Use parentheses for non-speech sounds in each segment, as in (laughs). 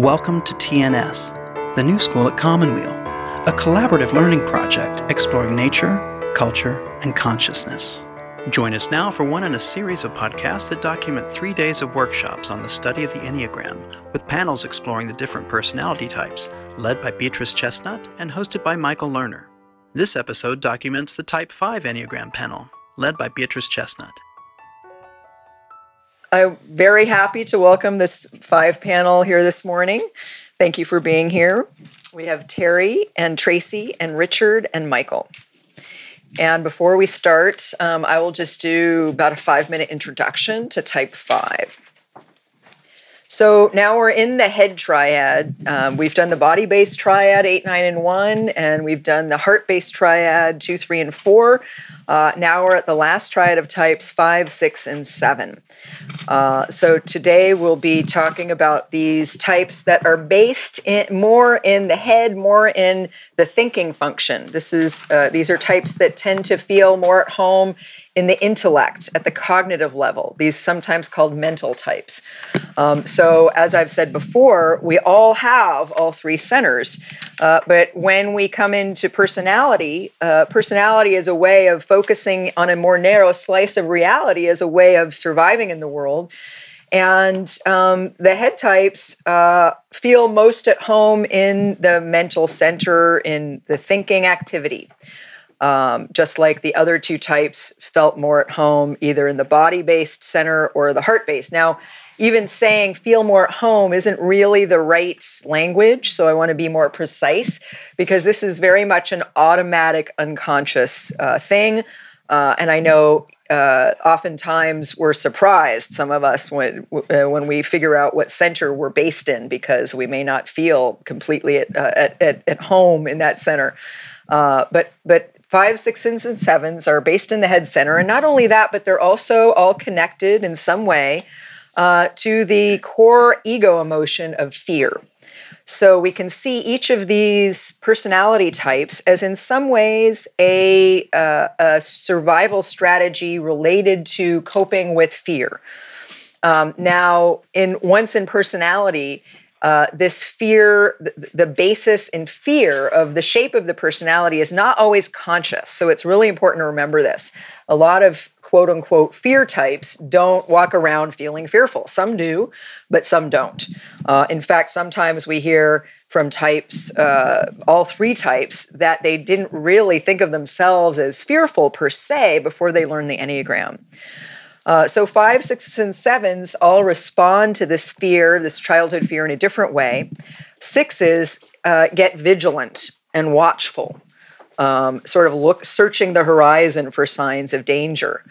Welcome to TNS, the new school at Commonweal, a collaborative learning project exploring nature, culture, and consciousness. Join us now for one in a series of podcasts that document three days of workshops on the study of the Enneagram, with panels exploring the different personality types, led by Beatrice Chestnut and hosted by Michael Lerner. This episode documents the Type 5 Enneagram panel, led by Beatrice Chestnut. I'm very happy to welcome this five panel here this morning. Thank you for being here. We have Terry and Tracy and Richard and Michael. And before we start, um, I will just do about a five minute introduction to type five. So now we're in the head triad. Um, we've done the body based triad, eight, nine, and one, and we've done the heart based triad, two, three, and four. Uh, now we're at the last triad of types five, six, and seven. Uh, so today we'll be talking about these types that are based in, more in the head, more in the thinking function. This is uh, these are types that tend to feel more at home in the intellect, at the cognitive level, these sometimes called mental types. Um, so, as I've said before, we all have all three centers. Uh, but when we come into personality, uh, personality is a way of focusing on a more narrow slice of reality as a way of surviving in the world. And um, the head types uh, feel most at home in the mental center, in the thinking activity um, just like the other two types felt more at home either in the body based center or the heart based. Now, even saying feel more at home isn't really the right language. So I want to be more precise because this is very much an automatic unconscious uh, thing. Uh, and I know uh, oftentimes we're surprised, some of us, when, when we figure out what center we're based in because we may not feel completely at, uh, at, at, at, home in that center. Uh, but, but Five, sixes, and sevens are based in the head center. And not only that, but they're also all connected in some way uh, to the core ego emotion of fear. So we can see each of these personality types as, in some ways, a, uh, a survival strategy related to coping with fear. Um, now, in once in personality, uh, this fear, the, the basis in fear of the shape of the personality is not always conscious. So it's really important to remember this. A lot of quote unquote fear types don't walk around feeling fearful. Some do, but some don't. Uh, in fact, sometimes we hear from types, uh, all three types, that they didn't really think of themselves as fearful per se before they learned the Enneagram. Uh, so five, sixes, and sevens all respond to this fear, this childhood fear, in a different way. Sixes uh, get vigilant and watchful, um, sort of look searching the horizon for signs of danger.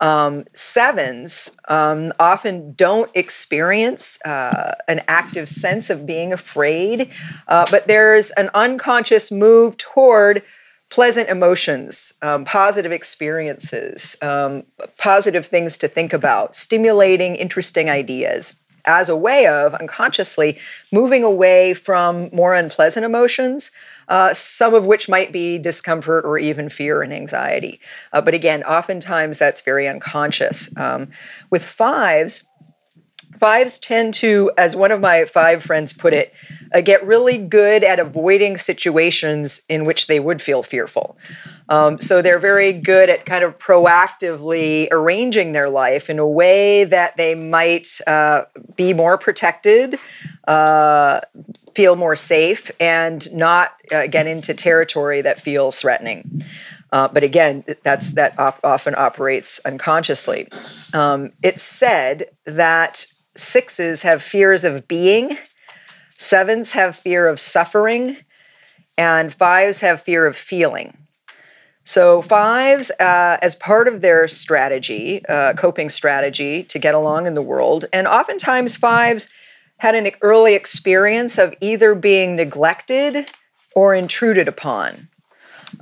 Um, sevens um, often don't experience uh, an active sense of being afraid, uh, but there's an unconscious move toward pleasant emotions, um, positive experiences, um, positive things to think about, stimulating, interesting ideas as a way of unconsciously moving away from more unpleasant emotions. Uh, some of which might be discomfort or even fear and anxiety. Uh, but again, oftentimes that's very unconscious. Um, with fives, fives tend to, as one of my five friends put it, uh, get really good at avoiding situations in which they would feel fearful. Um, so they're very good at kind of proactively arranging their life in a way that they might uh, be more protected, uh, feel more safe, and not uh, get into territory that feels threatening. Uh, but again, that's that op- often operates unconsciously. Um, it's said that sixes have fears of being, sevens have fear of suffering, and fives have fear of feeling. So, fives, uh, as part of their strategy, uh, coping strategy to get along in the world, and oftentimes fives had an early experience of either being neglected or intruded upon.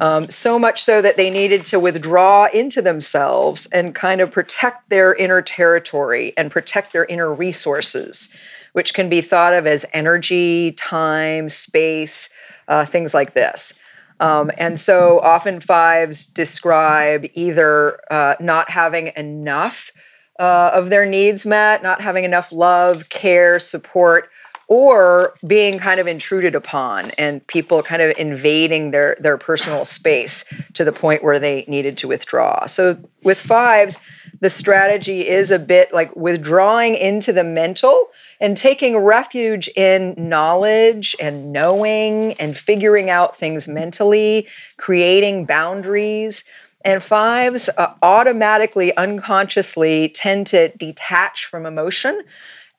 Um, so much so that they needed to withdraw into themselves and kind of protect their inner territory and protect their inner resources, which can be thought of as energy, time, space, uh, things like this. Um, and so often fives describe either uh, not having enough uh, of their needs met, not having enough love, care, support, or being kind of intruded upon and people kind of invading their their personal space to the point where they needed to withdraw. So with fives, the strategy is a bit like withdrawing into the mental and taking refuge in knowledge and knowing and figuring out things mentally, creating boundaries. And fives uh, automatically, unconsciously tend to detach from emotion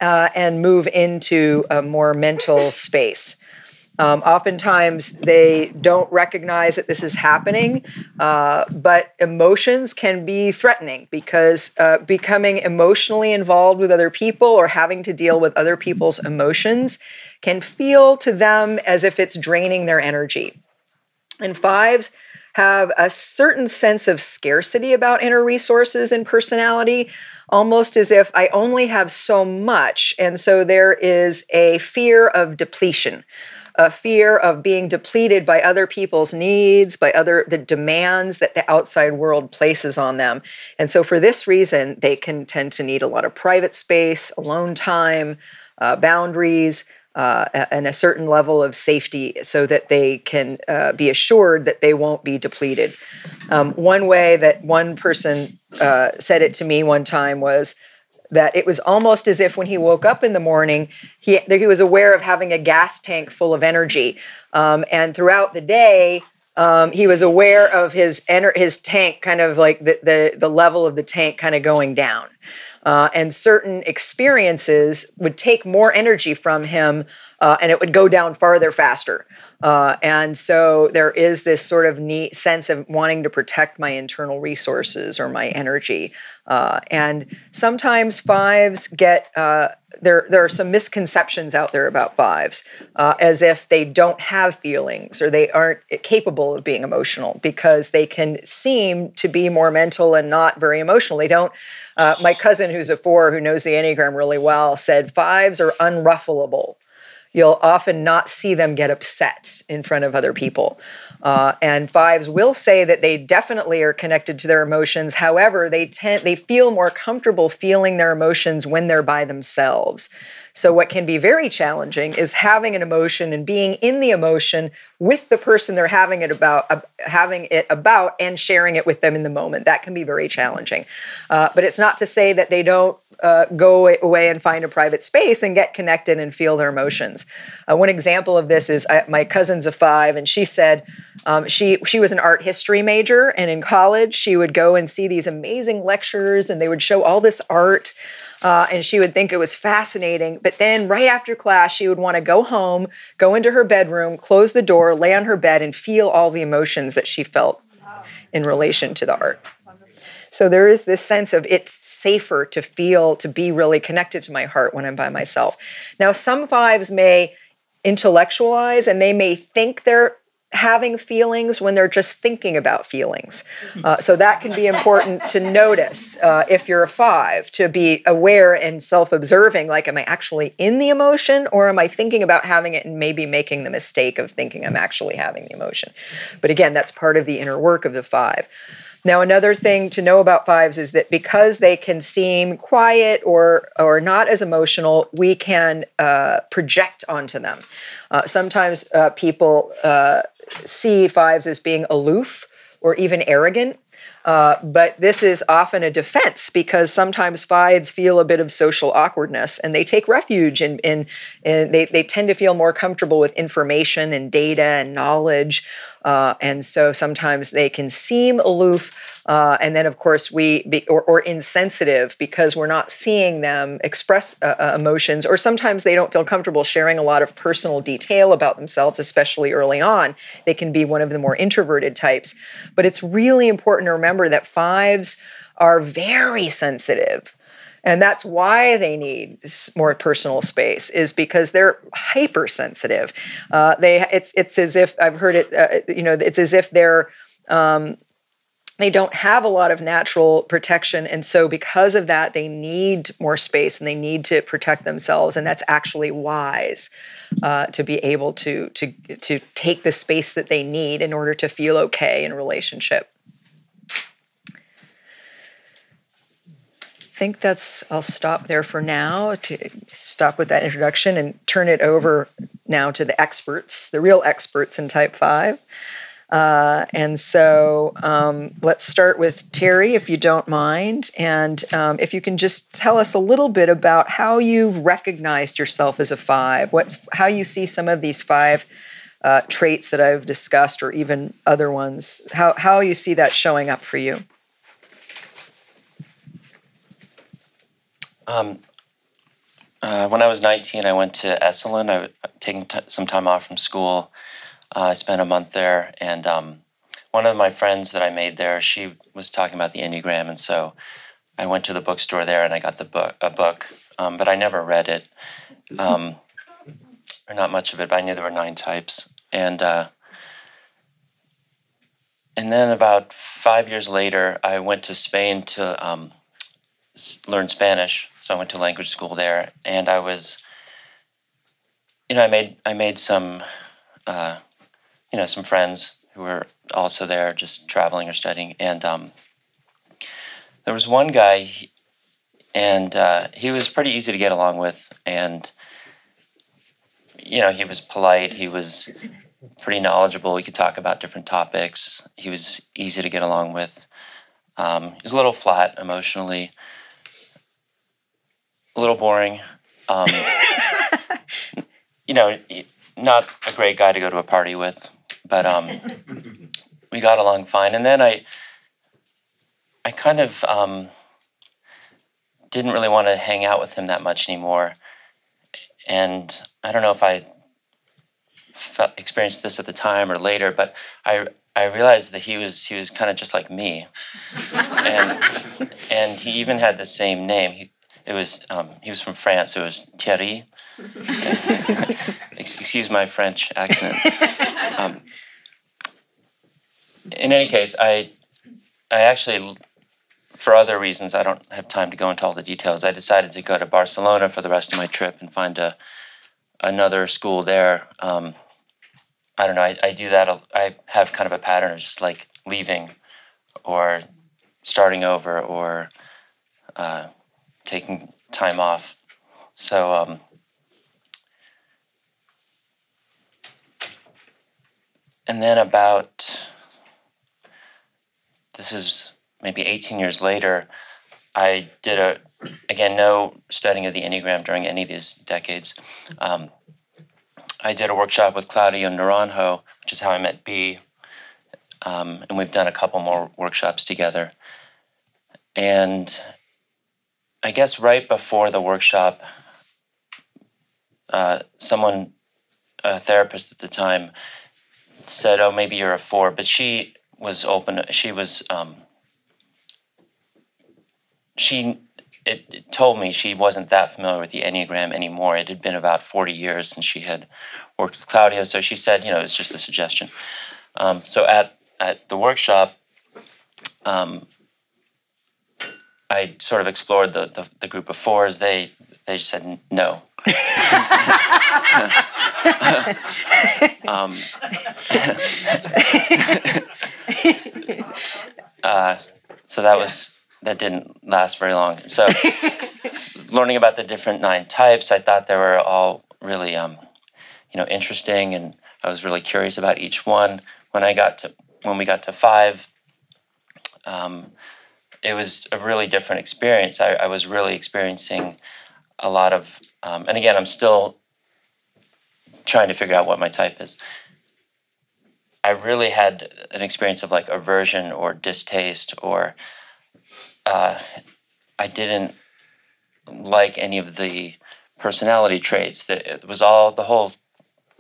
uh, and move into a more mental space. Um, oftentimes, they don't recognize that this is happening, uh, but emotions can be threatening because uh, becoming emotionally involved with other people or having to deal with other people's emotions can feel to them as if it's draining their energy. And fives have a certain sense of scarcity about inner resources and personality almost as if I only have so much. And so there is a fear of depletion a fear of being depleted by other people's needs, by other the demands that the outside world places on them. And so for this reason, they can tend to need a lot of private space, alone time, uh, boundaries, uh, and a certain level of safety so that they can uh, be assured that they won't be depleted. Um, one way that one person uh, said it to me one time was that it was almost as if when he woke up in the morning, he, he was aware of having a gas tank full of energy. Um, and throughout the day, um, he was aware of his ener- his tank kind of like the, the, the level of the tank kind of going down. Uh, and certain experiences would take more energy from him uh, and it would go down farther faster. Uh, and so there is this sort of neat sense of wanting to protect my internal resources or my energy. Uh, and sometimes fives get uh, there. There are some misconceptions out there about fives, uh, as if they don't have feelings or they aren't capable of being emotional because they can seem to be more mental and not very emotional. They don't. Uh, my cousin, who's a four, who knows the enneagram really well, said fives are unruffleable you'll often not see them get upset in front of other people. Uh, and fives will say that they definitely are connected to their emotions. However, they tend they feel more comfortable feeling their emotions when they're by themselves. So what can be very challenging is having an emotion and being in the emotion with the person they're having it about, uh, having it about, and sharing it with them in the moment. That can be very challenging. Uh, but it's not to say that they don't uh, go away and find a private space and get connected and feel their emotions. Uh, one example of this is I, my cousin's a five, and she said um, she she was an art history major, and in college she would go and see these amazing lectures, and they would show all this art. Uh, and she would think it was fascinating. But then, right after class, she would want to go home, go into her bedroom, close the door, lay on her bed, and feel all the emotions that she felt in relation to the art. So there is this sense of it's safer to feel, to be really connected to my heart when I'm by myself. Now, some fives may intellectualize and they may think they're having feelings when they're just thinking about feelings. Uh, so that can be important to (laughs) notice uh, if you're a five, to be aware and self observing like, am I actually in the emotion or am I thinking about having it and maybe making the mistake of thinking I'm actually having the emotion? But again, that's part of the inner work of the five. Now, another thing to know about fives is that because they can seem quiet or or not as emotional, we can uh, project onto them. Uh, sometimes uh, people uh, see fives as being aloof or even arrogant. Uh, but this is often a defense because sometimes fives feel a bit of social awkwardness and they take refuge in, in, in they, they tend to feel more comfortable with information and data and knowledge. Uh, and so sometimes they can seem aloof uh, and then, of course, we be, or, or, insensitive because we're not seeing them express uh, uh, emotions, or sometimes they don't feel comfortable sharing a lot of personal detail about themselves, especially early on. They can be one of the more introverted types. But it's really important to remember that fives are very sensitive and that's why they need more personal space is because they're hypersensitive. Uh, they it's it's as if i've heard it uh, you know it's as if they're um, they don't have a lot of natural protection. And so because of that they need more space and they need to protect themselves. And that's actually wise uh, to be able to to to take the space that they need in order to feel okay in relationship think that's, I'll stop there for now to stop with that introduction and turn it over now to the experts, the real experts in type 5. Uh, and so um, let's start with Terry, if you don't mind. And um, if you can just tell us a little bit about how you've recognized yourself as a five, what, how you see some of these five uh, traits that I've discussed, or even other ones, how, how you see that showing up for you. Um, uh, when I was 19, I went to Esalen. I was taking t- some time off from school. Uh, I spent a month there, and um, one of my friends that I made there, she was talking about the Enneagram, and so I went to the bookstore there and I got the book, a book, um, but I never read it, um, or not much of it. But I knew there were nine types, and uh, and then about five years later, I went to Spain to um, learn Spanish. So I went to language school there, and I was, you know, I made I made some, uh, you know, some friends who were also there, just traveling or studying, and um, there was one guy, and uh, he was pretty easy to get along with, and you know, he was polite. He was pretty knowledgeable. We could talk about different topics. He was easy to get along with. Um, he was a little flat emotionally a little boring. Um, (laughs) you know, not a great guy to go to a party with, but um, we got along fine. And then I, I kind of um, didn't really want to hang out with him that much anymore. And I don't know if I felt, experienced this at the time or later, but I I realized that he was he was kind of just like me, (laughs) and and he even had the same name. He, it was um, he was from France. It was Thierry. (laughs) Excuse my French accent. Um, in any case, I I actually, for other reasons, I don't have time to go into all the details. I decided to go to Barcelona for the rest of my trip and find a another school there. Um, I don't know. I, I do that. I have kind of a pattern of just like leaving, or starting over, or uh, taking time off. So um, and then about this is maybe 18 years later, I did a again no studying of the enneagram during any of these decades. Um, I did a workshop with Claudio Naranjo, which is how I met B, um, and we've done a couple more workshops together. And I guess right before the workshop, uh, someone, a therapist at the time, said, "Oh, maybe you're a four. but she was open. She was um, she it, it, told me she wasn't that familiar with the Enneagram anymore. It had been about 40 years since she had worked with Claudio. So she said, you know, it's just a suggestion. Um, so at, at the workshop, um, I sort of explored the, the, the group of fours. They they just said no. (laughs) um, (laughs) uh, so that was that didn't last very long. So learning about the different nine types, I thought they were all really um, you know interesting, and I was really curious about each one. When I got to when we got to five. Um, it was a really different experience. I, I was really experiencing a lot of, um, and again, I'm still trying to figure out what my type is. I really had an experience of like aversion or distaste, or uh, I didn't like any of the personality traits. That it was all the whole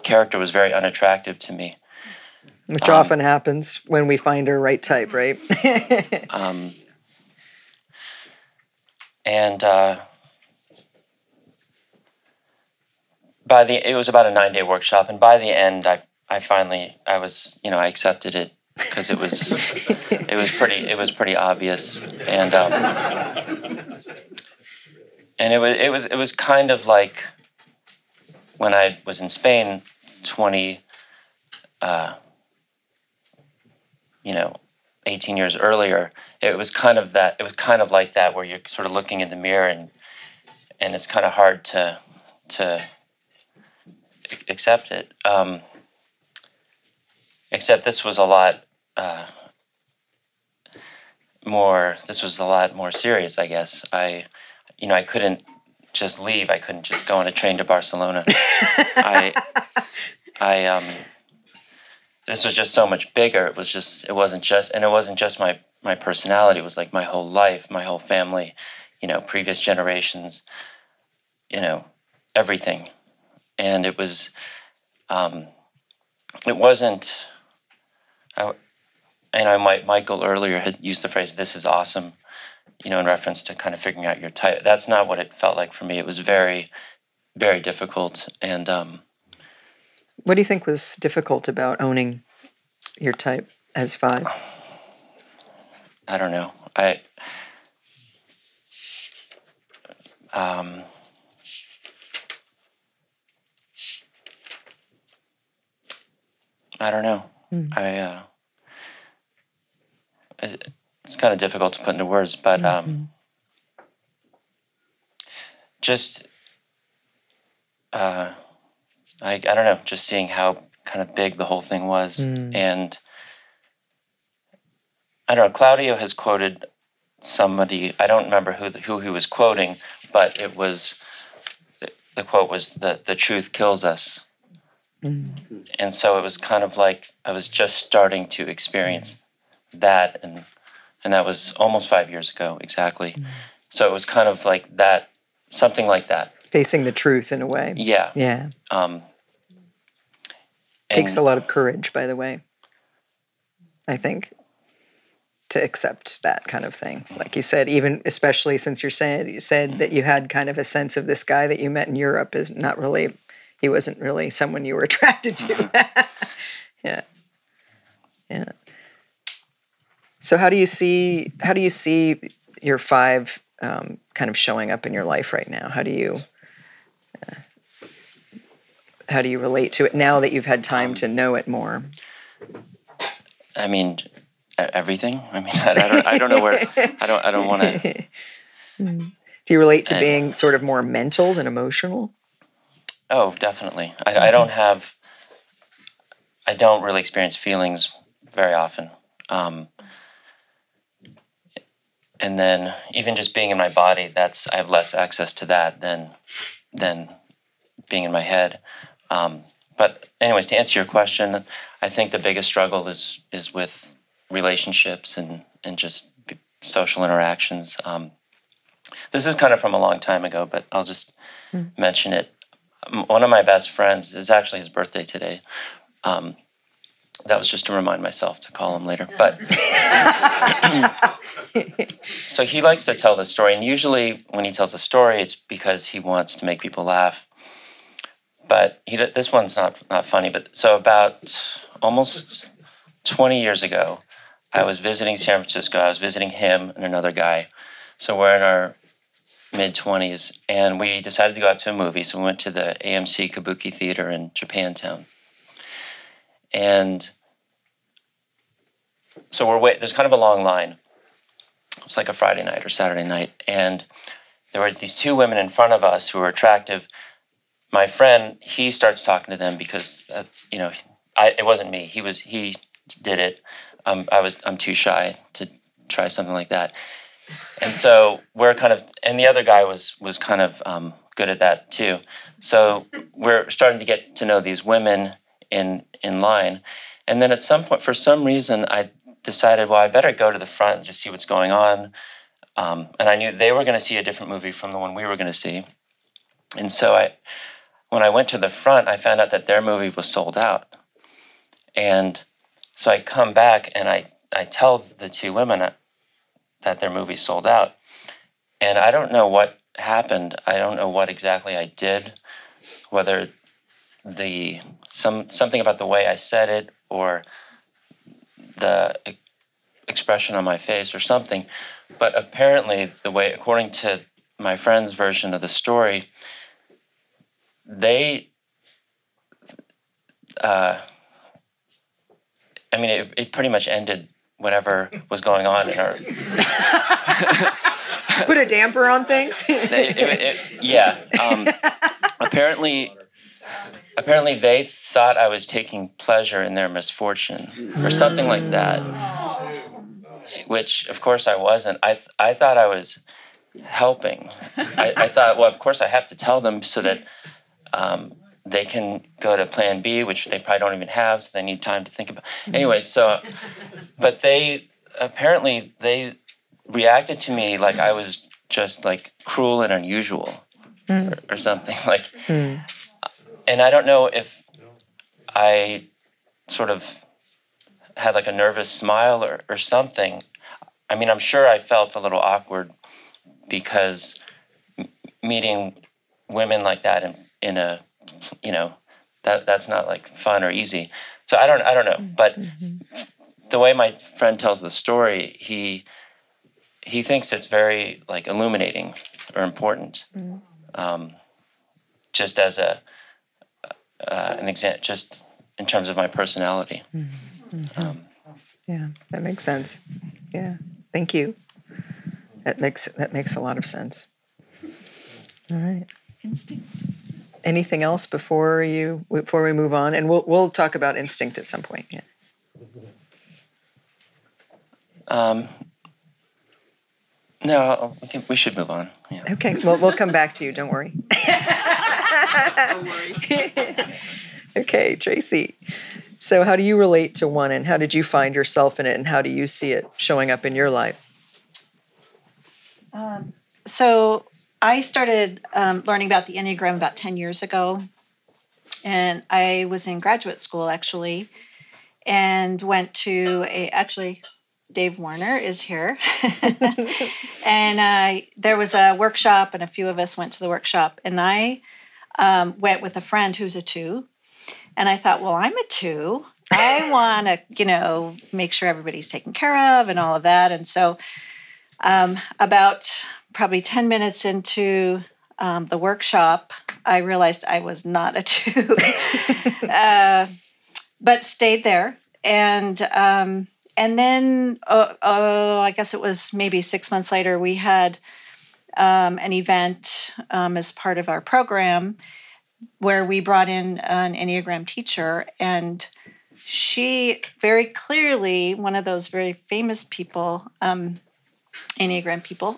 character was very unattractive to me. Which um, often happens when we find our right type, right? (laughs) um, and uh, by the it was about a nine day workshop, and by the end, I I finally I was you know I accepted it because it was it was pretty it was pretty obvious, and um, and it was it was it was kind of like when I was in Spain twenty. Uh, you know, 18 years earlier, it was kind of that. It was kind of like that, where you're sort of looking in the mirror and and it's kind of hard to to accept it. Um, except this was a lot uh, more. This was a lot more serious, I guess. I, you know, I couldn't just leave. I couldn't just go on a train to Barcelona. (laughs) I, I um. This was just so much bigger. It was just. It wasn't just, and it wasn't just my my personality. It was like my whole life, my whole family, you know, previous generations, you know, everything, and it was. Um, it wasn't. I, and I might Michael earlier had used the phrase "this is awesome," you know, in reference to kind of figuring out your type. That's not what it felt like for me. It was very, very difficult, and um, What do you think was difficult about owning your type as five? I don't know. I um, I don't know. I uh, it's, it's kind of difficult to put into words, but um, just uh, I I don't know. Just seeing how kind of big the whole thing was, and I don't know. Claudio has quoted somebody. I don't remember who the, who he was quoting, but it was the, quote was the the truth kills us, and so it was kind of like I was just starting to experience that, and and that was almost five years ago exactly. So it was kind of like that, something like that. Facing the truth in a way. Yeah. Yeah. Um, Takes a lot of courage, by the way. I think to accept that kind of thing. Like you said, even especially since you're saying you said that you had kind of a sense of this guy that you met in Europe is not really he wasn't really someone you were (laughs) attracted to. (laughs) yeah. Yeah. So how do you see how do you see your five um, kind of showing up in your life right now? How do you uh, how do you relate to it now that you've had time to know it more? I mean, everything. I mean, (laughs) I, don't. I don't know where. I don't. I don't want to. (laughs) Do you relate to I- being sort of more mental than emotional? Oh, definitely. I, I don't have. I don't really experience feelings very often. Um, and then even just being in my body, that's I have less access to that than than being in my head. Um, but anyways, to answer your question, I think the biggest struggle is is with relationships and and just social interactions. Um, this is kind of from a long time ago, but I'll just mention it. One of my best friends is actually his birthday today. Um, that was just to remind myself to call him later. But (laughs) so he likes to tell this story, and usually when he tells a story, it's because he wants to make people laugh. But he, this one's not not funny. But so about almost twenty years ago, I was visiting San Francisco. I was visiting him and another guy. So we're in our mid 20s and we decided to go out to a movie. So we went to the amc kabuki theater in japantown. And so we're wait there's kind of a long line. It was like a friday night or saturday night. And there were these two women in front of us who were attractive. My friend he starts talking to them because uh, you know I, it wasn't me. He was he did it um, i was i'm too shy to try something like that. And so we're kind of and the other guy was was kind of um, good at that too. So we're starting to get to know these women in in line. And then at some point for some reason i decided well i better go to the front and just see what's going on. Um, and i knew they were going to see a different movie from the one we were going to see. And so i when i went to the front i found out that their movie was sold out. And so i come back and i i tell the two women that their movie sold out. And I don't know what happened. I don't know what exactly I did, whether the some something about the way I said it or the expression on my face or something. But apparently the way according to my friend's version of the story, they uh, I mean, it, it pretty much ended whatever was going on in our (laughs) Put a damper on things. (laughs) it, it, yeah. Um, apparently, apparently they thought I was taking pleasure in their misfortune or something like that. Which, of course, I wasn't. I th- I thought I was helping. I, I thought, well, of course, I have to tell them so that um, they can go to Plan B, which they probably don't even have, so they need time to think about. Mm-hmm. Anyway, so, but they apparently they reacted to me like I was just like cruel and unusual or, mm. or something (laughs) like. Hmm. And I don't know if I sort of had like a nervous smile or, or something. I mean, I'm sure I felt a little awkward because m- meeting women like that in, in a, you know, that that's not like fun or easy. So I don't I don't know, but the way my friend tells the story, he he thinks it's very like illuminating or important, um, just as a uh, an example, just in terms of my personality. Um, yeah, that makes sense. Yeah, thank you. That makes that makes a lot of sense. All right. Instinct. Anything else before you before we move on? And we'll we'll talk about instinct at some point. Yeah. um, no, we, can, we should move on. Yeah. Okay. Well, we'll come back to you. Don't worry. (laughs) Don't worry. (laughs) Okay, Tracy. So, how do you relate to one, and how did you find yourself in it, and how do you see it showing up in your life? Um, So I started um, learning about the Enneagram about 10 years ago. And I was in graduate school actually and went to a, actually, Dave Warner is here. (laughs) and uh, there was a workshop, and a few of us went to the workshop. And I um, went with a friend who's a two. And I thought, well, I'm a two. I (laughs) want to, you know, make sure everybody's taken care of and all of that. And so, um, about probably 10 minutes into um, the workshop, I realized I was not a (laughs) two, uh, but stayed there. And um, and then, uh, uh, I guess it was maybe six months later, we had um, an event um, as part of our program where we brought in an Enneagram teacher and she very clearly, one of those very famous people, um, Enneagram people,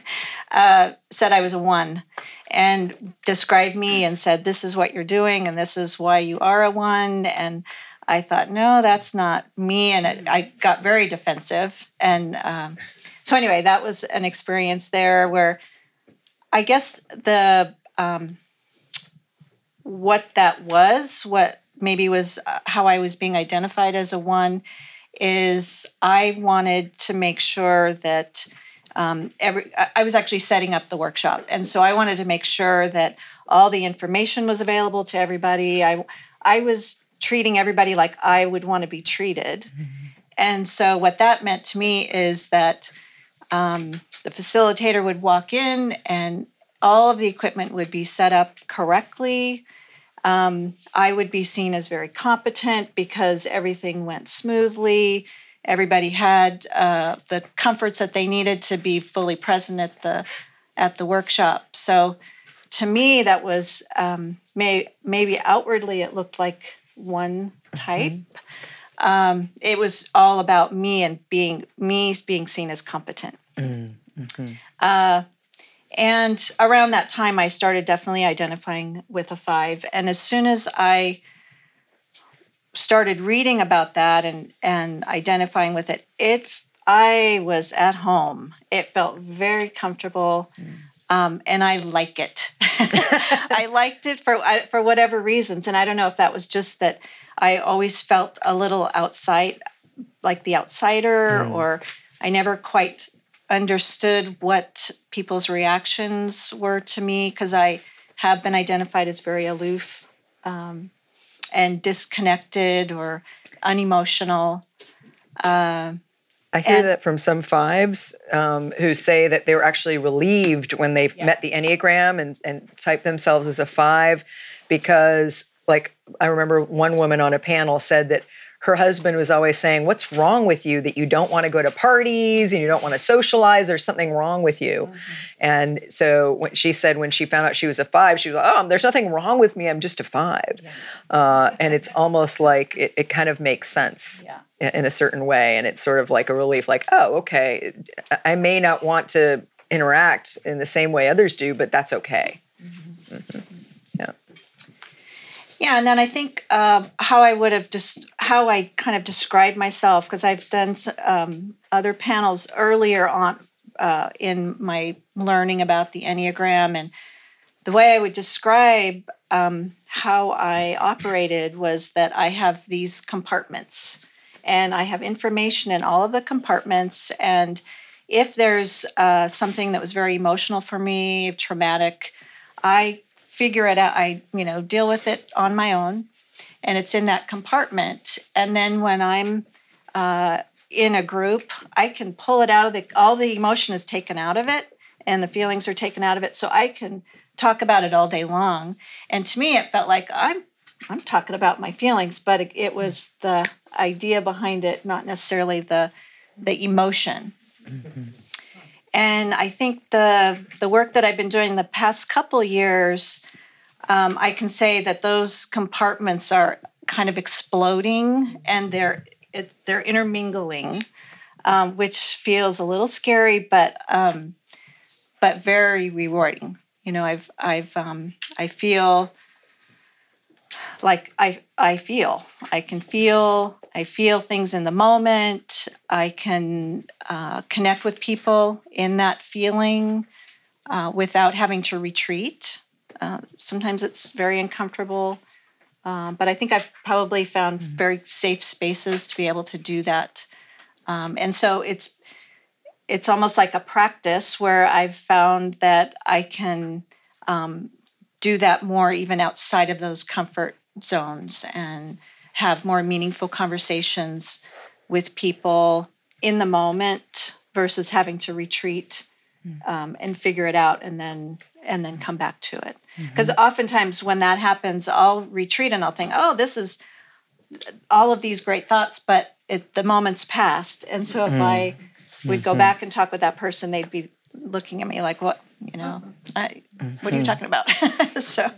(laughs) uh, said I was a one and described me and said, This is what you're doing and this is why you are a one. And I thought, No, that's not me. And it, I got very defensive. And um, so, anyway, that was an experience there where I guess the um, what that was, what maybe was uh, how I was being identified as a one, is I wanted to make sure that um, every I- was actually setting up the workshop, and so I wanted to make sure that all the information was available to everybody. I I was treating everybody like I would want to be treated, and so what that meant to me is that um, the facilitator would walk in and all of the equipment would be set up correctly. Um, I would be seen as very competent because everything went smoothly. Everybody had uh, the comforts that they needed to be fully present at the at the workshop. So, to me, that was um, may, maybe outwardly it looked like one type. Um, it was all about me and being me being seen as competent. Uh, and around that time, I started definitely identifying with a five. And as soon as I started reading about that and, and identifying with it, it I was at home. It felt very comfortable. Um, and I like it. (laughs) I liked it for for whatever reasons, and I don't know if that was just that I always felt a little outside, like the outsider, or I never quite understood what people's reactions were to me because I have been identified as very aloof um, and disconnected or unemotional. I hear And- that from some fives um, who say that they were actually relieved when they met the Enneagram and, and typed themselves as a five because, like, I remember one woman on a panel said that her husband was always saying, What's wrong with you that you don't want to go to parties and you don't want to socialize? There's something wrong with you. Mm-hmm. And so when she said when she found out she was a five, she was like, Oh, there's nothing wrong with me. I'm just a five. Yeah. Uh, and it's almost like it, it kind of makes sense. Yeah in a certain way and it's sort of like a relief like oh okay i may not want to interact in the same way others do but that's okay mm-hmm. Mm-hmm. Yeah and then i think uh, how i would have just how i kind of described myself because i've done um, other panels earlier on uh, in my learning about the enneagram and the way i would describe um, how i operated was that i have these compartments and I have information in all of the compartments. And if there's uh, something that was very emotional for me, traumatic, I figure it out. I, you know, deal with it on my own, and it's in that compartment. And then when I'm uh, in a group, I can pull it out of the. All the emotion is taken out of it, and the feelings are taken out of it, so I can talk about it all day long. And to me, it felt like I'm I'm talking about my feelings, but it, it was the idea behind it, not necessarily the the emotion. Mm-hmm. And I think the the work that I've been doing the past couple years, um, I can say that those compartments are kind of exploding and they're it, they're intermingling, um, which feels a little scary, but um, but very rewarding. You know, I've I've um, I feel like I I feel. I can feel. I feel things in the moment. I can uh, connect with people in that feeling uh, without having to retreat. Uh, sometimes it's very uncomfortable, um, but I think I've probably found mm-hmm. very safe spaces to be able to do that. Um, and so it's it's almost like a practice where I've found that I can um, do that more even outside of those comfort zones and have more meaningful conversations with people in the moment versus having to retreat hmm. um, and figure it out and then and then come back to it because mm-hmm. oftentimes when that happens i'll retreat and i'll think oh this is all of these great thoughts but it, the moment's passed and so if mm-hmm. i would go mm-hmm. back and talk with that person they'd be looking at me like what you know I, what are you mm-hmm. talking about (laughs) so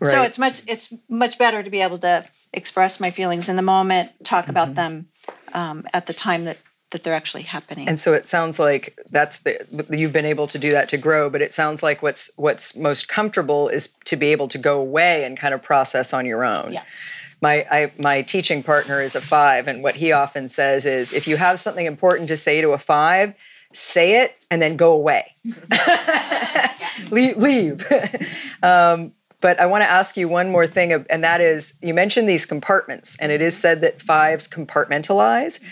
Right. So it's much it's much better to be able to express my feelings in the moment, talk mm-hmm. about them um, at the time that that they're actually happening. And so it sounds like that's the you've been able to do that to grow, but it sounds like what's what's most comfortable is to be able to go away and kind of process on your own. Yes. My I, my teaching partner is a 5 and what he often says is if you have something important to say to a 5, say it and then go away. (laughs) (laughs) leave. leave. (laughs) um, but I want to ask you one more thing, and that is you mentioned these compartments, and it is said that fives compartmentalize.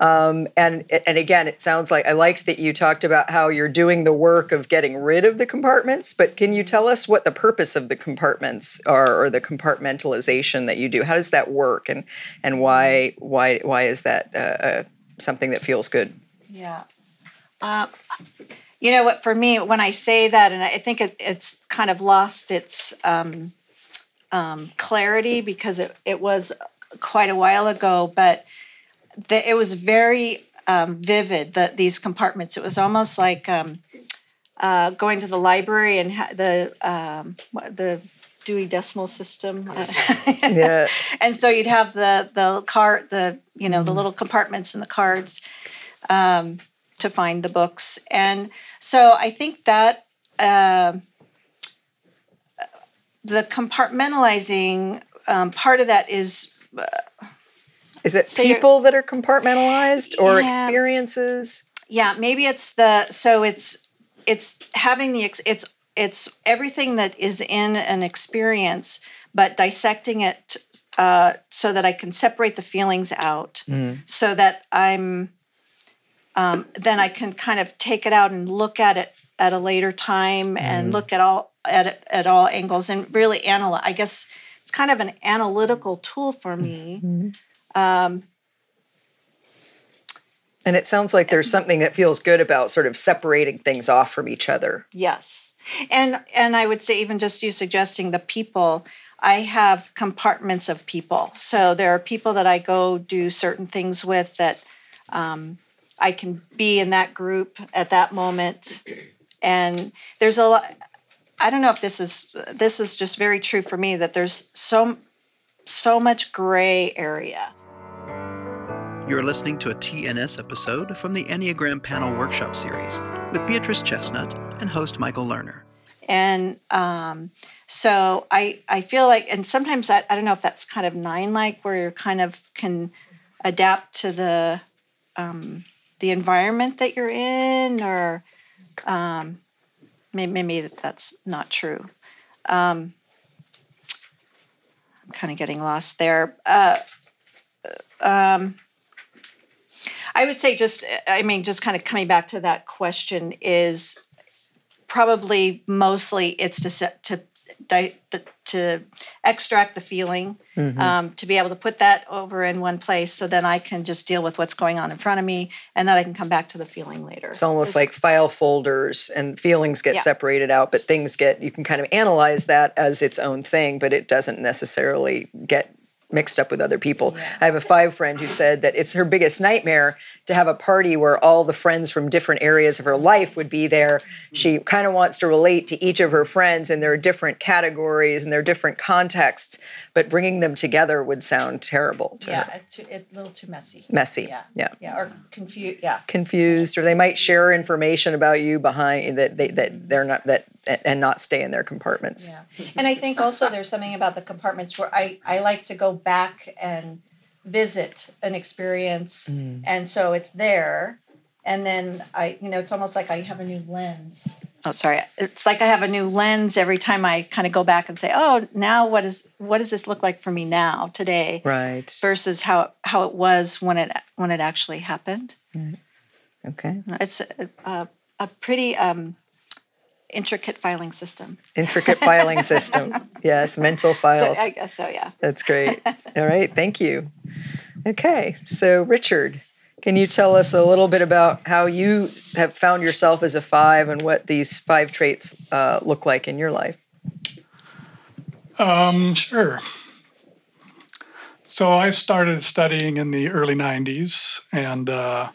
Um, and and again, it sounds like I liked that you talked about how you're doing the work of getting rid of the compartments. But can you tell us what the purpose of the compartments are, or the compartmentalization that you do? How does that work, and and why why why is that uh, uh, something that feels good? Yeah. Uh, you know what? For me, when I say that, and I think it, it's kind of lost its um, um, clarity because it, it was quite a while ago, but the, it was very um, vivid. That these compartments. It was almost like um, uh, going to the library and ha- the um, the Dewey Decimal System. (laughs) yeah. And so you'd have the the card, the you know, the mm-hmm. little compartments and the cards. Um, to find the books. And so I think that uh, the compartmentalizing um, part of that is. Uh, is it people that are compartmentalized or yeah, experiences? Yeah, maybe it's the so it's it's having the it's it's everything that is in an experience, but dissecting it uh, so that I can separate the feelings out, mm. so that I'm um, then I can kind of take it out and look at it at a later time and mm. look at all at at all angles and really analyze. I guess it's kind of an analytical tool for me. Mm-hmm. Um, and it sounds like there's something that feels good about sort of separating things off from each other. Yes, and and I would say even just you suggesting the people. I have compartments of people. So there are people that I go do certain things with that um, I can be in that group at that moment. And there's a lot. I don't know if this is this is just very true for me that there's so so much gray area. You're listening to a TNS episode from the Enneagram Panel Workshop Series with Beatrice Chestnut and host Michael Lerner. And um, so I I feel like, and sometimes I, I don't know if that's kind of nine like, where you kind of can adapt to the um, the environment that you're in, or um, maybe, maybe that's not true. Um, I'm kind of getting lost there. Uh, um, I would say just, I mean, just kind of coming back to that question is probably mostly it's to set to di- to extract the feeling um, to be able to put that over in one place so then i can just deal with what's going on in front of me and then i can come back to the feeling later It's almost like file folders and feelings get Yeah. separated out, but things get, you can kind of analyze that as its own thing, but it doesn't necessarily get mixed up with other people. I have a five friend who said that it's her biggest nightmare to have a party where all the friends from different areas of her life would be there. Mm-hmm. She kind of wants to relate to each of her friends and there are different categories and there are different contexts, but bringing them together would sound terrible to yeah her. it's, a little too messy Messy. yeah Yeah. yeah or confused yeah confused or they might share information about you behind that they that they're not that and not stay in their compartments. Yeah. And I think also there's something about the compartments where I, I like to go back and visit an experience. And so it's there. And then I, you know, it's almost like I have a new lens. Oh, sorry. It's like I have a new lens every time I kind of go back and say, oh, now what is what does this look like for me now today Right. versus how how it was when it when it actually happened. Right. Okay. It's a, a, a pretty um, intricate filing system. Intricate filing system. (laughs) Yes, mental So files. I guess so, yeah. That's great. (laughs) All right, thank you. Okay, so Richard, can you tell us a little bit about how you have found yourself as a five and what these five traits uh, look like in your life? Um, Sure. So I started studying in the early 90s, and uh,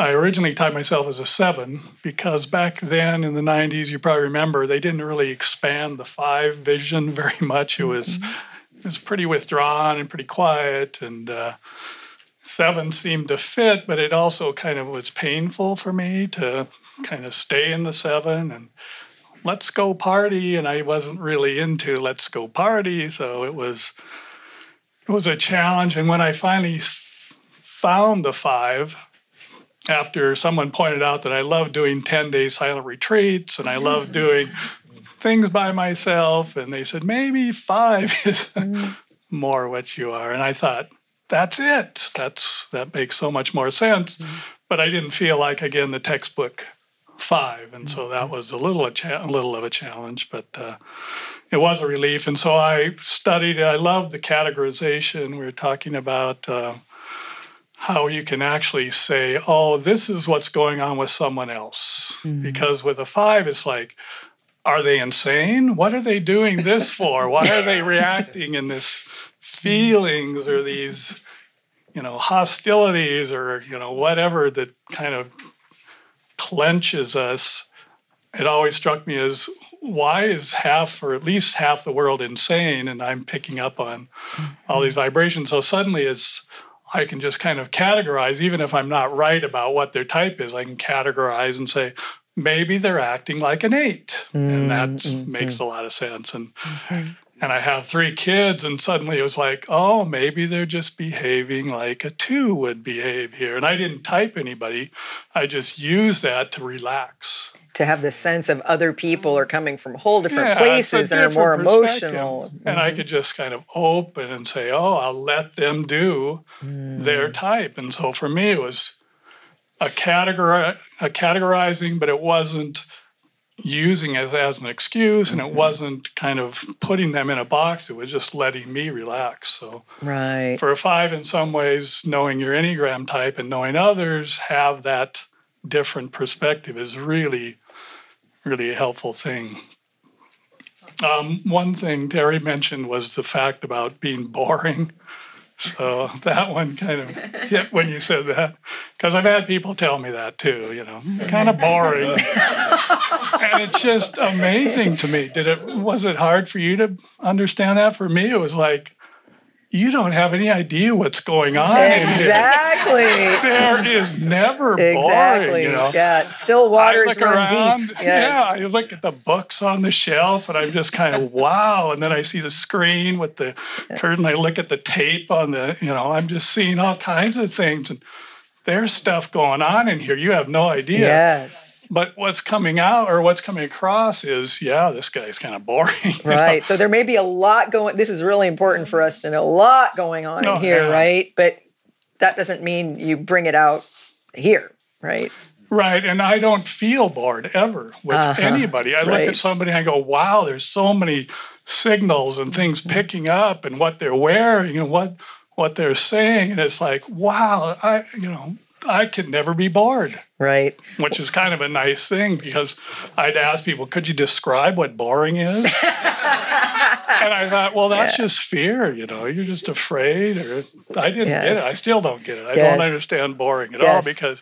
I originally typed myself as a seven because back then in the 90s, you probably remember, they didn't really expand the five vision (laughs) very much. It was, it was pretty withdrawn and pretty quiet, and uh, seven seemed to fit, but it also kind of was painful for me to kind of stay in the seven and let's go party and i wasn't really into let's go party. So it was it was a challenge. And when i finally found the five after someone pointed out that i love doing 10 day silent retreats and i love doing things by myself and they said maybe five (laughs) is more what you are and i thought that's it that's that makes so much more sense but i didn't feel like again the textbook five, and so that was a little a, cha- a little of a challenge, but uh, it was a relief. And so I studied. I loved the categorization. We were talking about uh, how you can actually say, "Oh, this is what's going on with someone else," mm-hmm. because with a five, it's like. Are they insane? What are they doing this (laughs) for? Why are they reacting in this feelings or these, you know, hostilities or you know whatever that kind of clenches us, it always struck me as why is half or at least half the world insane and I'm picking up on all mm-hmm. these vibrations. So suddenly it's I can just kind of categorize, even if I'm not right about what their type is, I can categorize and say, maybe they're acting like an eight. And that mm, mm, makes mm. a lot of sense. And and I have three kids, and suddenly it was like, oh, maybe they're just behaving like a two would behave here. And I didn't type anybody, I just used that to relax. To have the sense of other people are coming from whole different Yeah, places and are more different emotional. And I could just kind of open and say, oh, I'll let them do hmm. their type. And so for me, it was a, categori- a categorizing, but it wasn't using it as an excuse and it mm-hmm. wasn't kind of putting them in a box. It was just letting me relax. So Right. for a five, in some ways, knowing your Enneagram type and knowing others have that different perspective is really, really a helpful thing. Um, one thing Terry mentioned was the fact about being boring. So (laughs) that one kind of hit when you said that, because I've had people tell me that too. You know, kind of boring, (laughs) and it's just amazing to me. Did it was it hard for you to understand that? For me, it was like you don't have any idea what's going on. Exactly. There is never boring. Exactly. You know, Yeah. Still waters I look around, deep. Yeah, I look at the books on the shelf and I'm just kind of (laughs) wow. And then I see the screen with the curtain. I look at the tape on the, you know, I'm just seeing all kinds of things. And there's stuff going on in here. You have no idea. Yes. But what's coming out or what's coming across is, yeah, this guy's kind of boring. (laughs) you know? Right. So there may be a lot going. This is really important for us to know. A lot going on Oh, in here, yeah. right? But that doesn't mean you bring it out here, right? Right. And I don't feel bored ever with uh-huh. anybody. I look at somebody and I go, wow, there's so many signals and things picking up and what they're wearing and what what they're saying. And it's like, wow, I you know, I could never be bored, Right. which is kind of a nice thing because I'd ask people, could you describe what boring is? (laughs) and I thought, well, that's Yeah. just fear, you know, you're just afraid or I didn't get it. I still don't get it. I Yes. don't understand boring at all because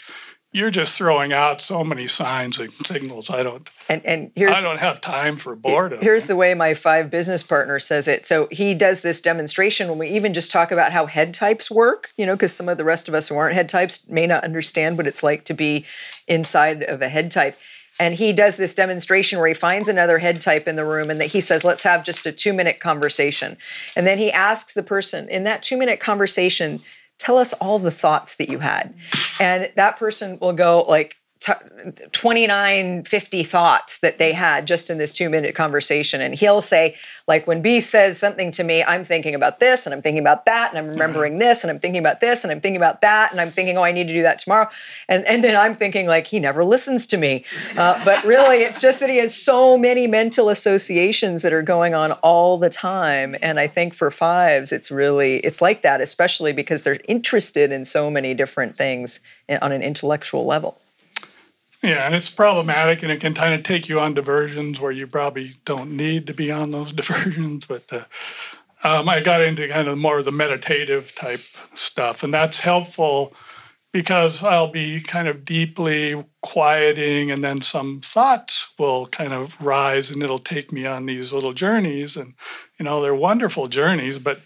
you're just throwing out so many signs and signals. I don't And and here's I don't have time for boredom. Here's the way my five business partner says it. So he does this demonstration when we even just talk about how head types work, you know, because some of the rest of us who aren't head types may not understand what it's like to be inside of a head type. And he does this demonstration where he finds another head type in the room and that he says, let's have just a two minute conversation. And then he asks the person in that two minute conversation, tell us all the thoughts that you had. And that person will go like, t- 29 50 thoughts that they had just in this two minute conversation. And he'll say like when b says something to me i'm thinking about this and i'm thinking about that and i'm remembering this and i'm thinking about this and i'm thinking about that and i'm thinking oh i need to do that tomorrow. And, and then i'm thinking like he never listens to me. Uh, but really it's just that he has so many mental associations that are going on all the time. And i think for fives it's really it's like that especially because they're interested in so many different things on an intellectual level Yeah, and it's problematic, and it can kind of take you on diversions where you probably don't need to be on those (laughs) diversions. But uh, um, I got into kind of more of the meditative type stuff, and that's helpful because I'll be kind of deeply quieting, and then some thoughts will kind of rise, and it'll take me on these little journeys, and you know they're wonderful journeys, but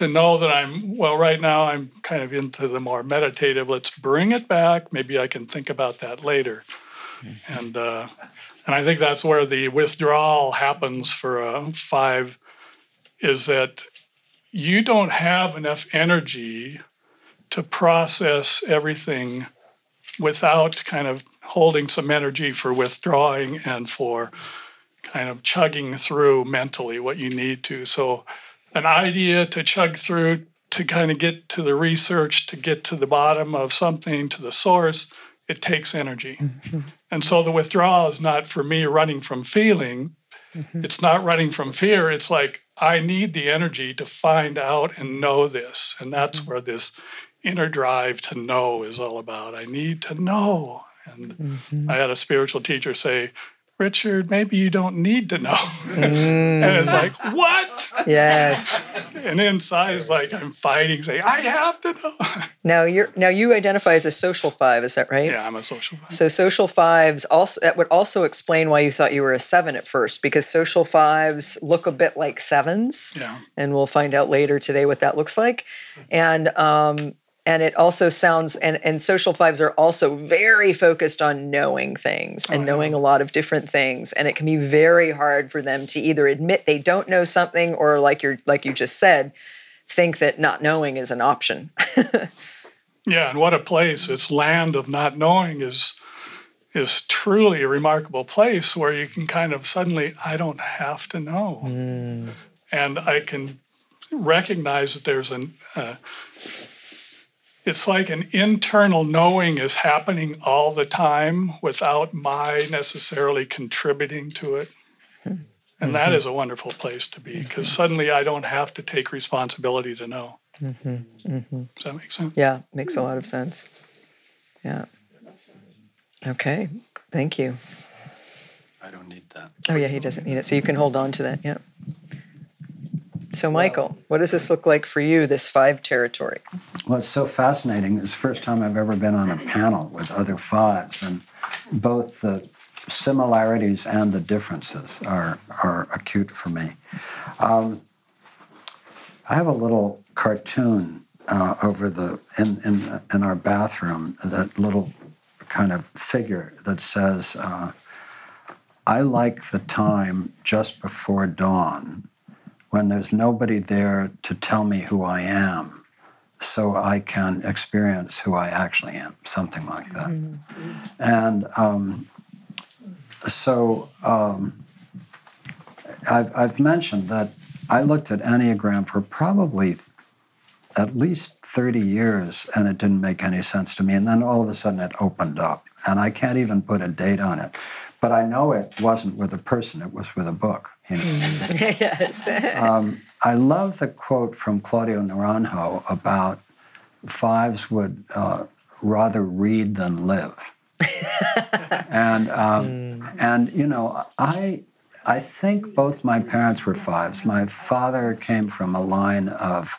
to know that I'm well right now I'm kind of into the more meditative let's bring it back. Maybe I can think about that later. And uh, and I think that's where the withdrawal happens for a five is that you don't have enough energy to process everything without kind of holding some energy for withdrawing and for kind of chugging through mentally what you need to. So an idea to chug through to kind of get to the research, to get to the bottom of something, to the source, it takes energy. Mm-hmm. And so the withdrawal is not for me running from feeling, mm-hmm. it's not running from fear. It's like, I need the energy to find out and know this. And that's mm. where this inner drive to know is all about. I need to know. And mm-hmm. I had a spiritual teacher say, Richard, maybe you don't need to know. (laughs) and it's like, what? yes And inside is like I'm fighting, saying, I have to know. (laughs) Now you're now you identify as a social five, is that right? yeah, I'm a social fighter. So social fives also that would also explain why you thought you were a seven at first, because social fives look a bit like sevens, Yeah. and we'll find out later today what that looks like. And um, and it also sounds and and social fives are also very focused on knowing things and knowing a lot of different things, and it can be very hard for them to either admit they don't know something or like you're like you just said, think that not knowing is an option. (laughs) Yeah, and what a place. It's land of not knowing is is truly a remarkable place where you can kind of suddenly, I don't have to know. And I can recognize that there's an uh, it's like an internal knowing is happening all the time without my necessarily contributing to it. And that mm-hmm. is a wonderful place to be because mm-hmm. suddenly I don't have to take responsibility to know. Mm-hmm. Does that make sense? Yeah, makes a lot of sense. Yeah. Okay, thank you. I don't need that. Oh, yeah, he doesn't need it. So you can hold on to that. Yeah. So, Michael, what does this look like for you, this five territory? Well, it's so fascinating. It's the first time I've ever been on a panel with other fives, and both the similarities and the differences are, are acute for me. Um, I have a little cartoon uh, over the in, in in our bathroom. That little kind of figure that says, uh, "I like the time just before dawn, when there's nobody there to tell me who I am, so I can experience who I actually am." Something like that. And um, so um, I've, I've mentioned that I looked at Enneagram for probably at least 30 years and it didn't make any sense to me. And then all of a sudden it opened up. And I can't even put a date on it. But I know it wasn't with a person, it was with a book. Yes. (laughs) um, I love the quote from Claudio Naranjo about fives would uh, rather read than live. (laughs) and um, and you know I I think both my parents were fives. My father came from a line of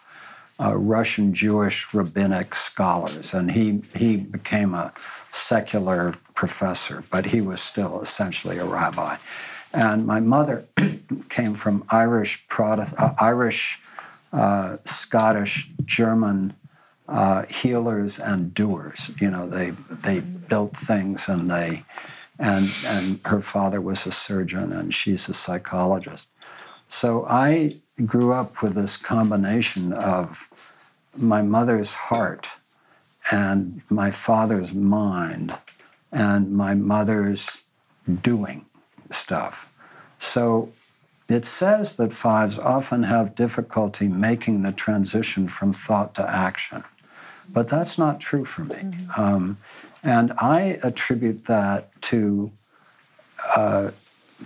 uh, Russian Jewish rabbinic scholars, and he he became a secular professor, but he was still essentially a rabbi. And my mother (clears throat) came from Irish Protest, uh, Irish, uh, Scottish, German uh, healers and doers. You know, they they built things and they and and her father was a surgeon and she's a psychologist. So I grew up with this combination of my mother's heart and my father's mind and my mother's doing stuff. So it says that fives often have difficulty making the transition from thought to action. But that's not true for me. Mm-hmm. Um, and I attribute that to uh,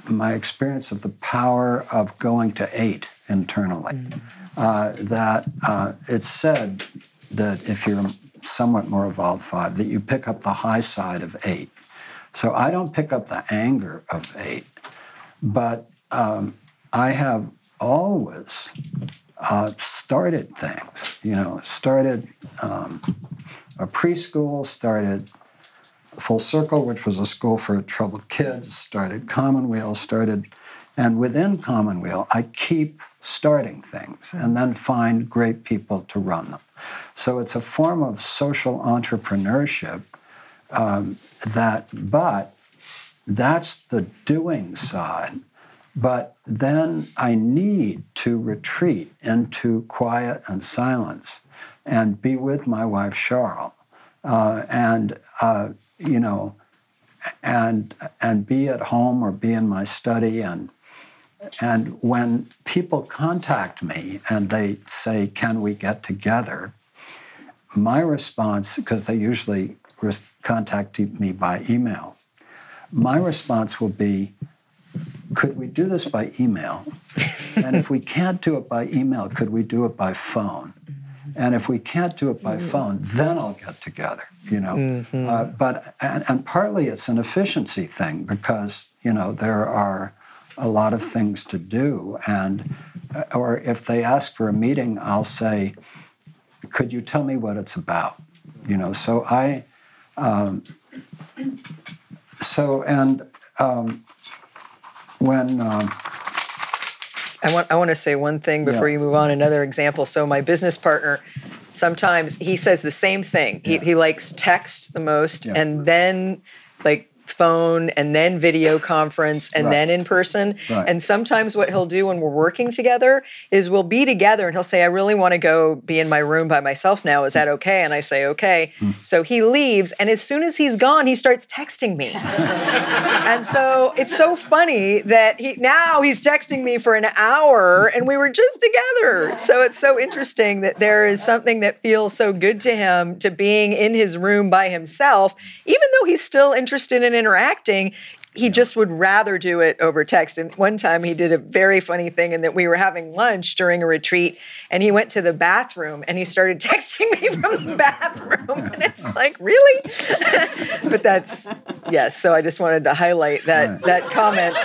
my experience of the power of going to eight internally. Mm-hmm. Uh, that uh, it's said that if you're somewhat more evolved five, that you pick up the high side of eight. So I don't pick up the anger of eight, but um, I have always uh, started things, you know, started um, a preschool, started Full Circle, which was a school for troubled kids, started Commonweal, started, and within Commonweal, I keep starting things and then find great people to run them. So it's a form of social entrepreneurship um, that, but that's the doing side. But then I need to retreat into quiet and silence and be with my wife, Cheryl. Uh, and uh, you know, and and be at home or be in my study and and when people contact me and they say, "Can we get together?" My response, because they usually contact me by email, my response will be, "Could we do this by email?" and if we can't do it by email, could we do it by phone? And if we can't do it by phone, then I'll get together you know. Mm-hmm. Uh, but and, and partly it's an efficiency thing because you know there are a lot of things to do, and uh, or if they ask for a meeting, I'll say, "Could you tell me what it's about?" You know. So I, um, so and um, when. Um, I want I want to say one thing before yeah. you move on. Another example. So my business partner sometimes he says the same thing. Yeah. He, he likes text the most, yeah. and then like phone and then video conference and right. then in person. Right. And sometimes what he'll do when we're working together is we'll be together and he'll say, I really want to go be in my room by myself now. Is that okay? And I say, okay. Mm. So he leaves. And as soon as he's gone, he starts texting me. (laughs) and so it's so funny that he now he's texting me for an hour and we were just together. So it's so interesting that there is something that feels so good to him to being in his room by himself, even though he's still interested in interacting, he just would rather do it over text. And one time he did a very funny thing in that we were having lunch during a retreat and he went to the bathroom and he started (laughs) texting me from the bathroom. And it's like, really? (laughs) but that's yes. So I just wanted to highlight that that comment.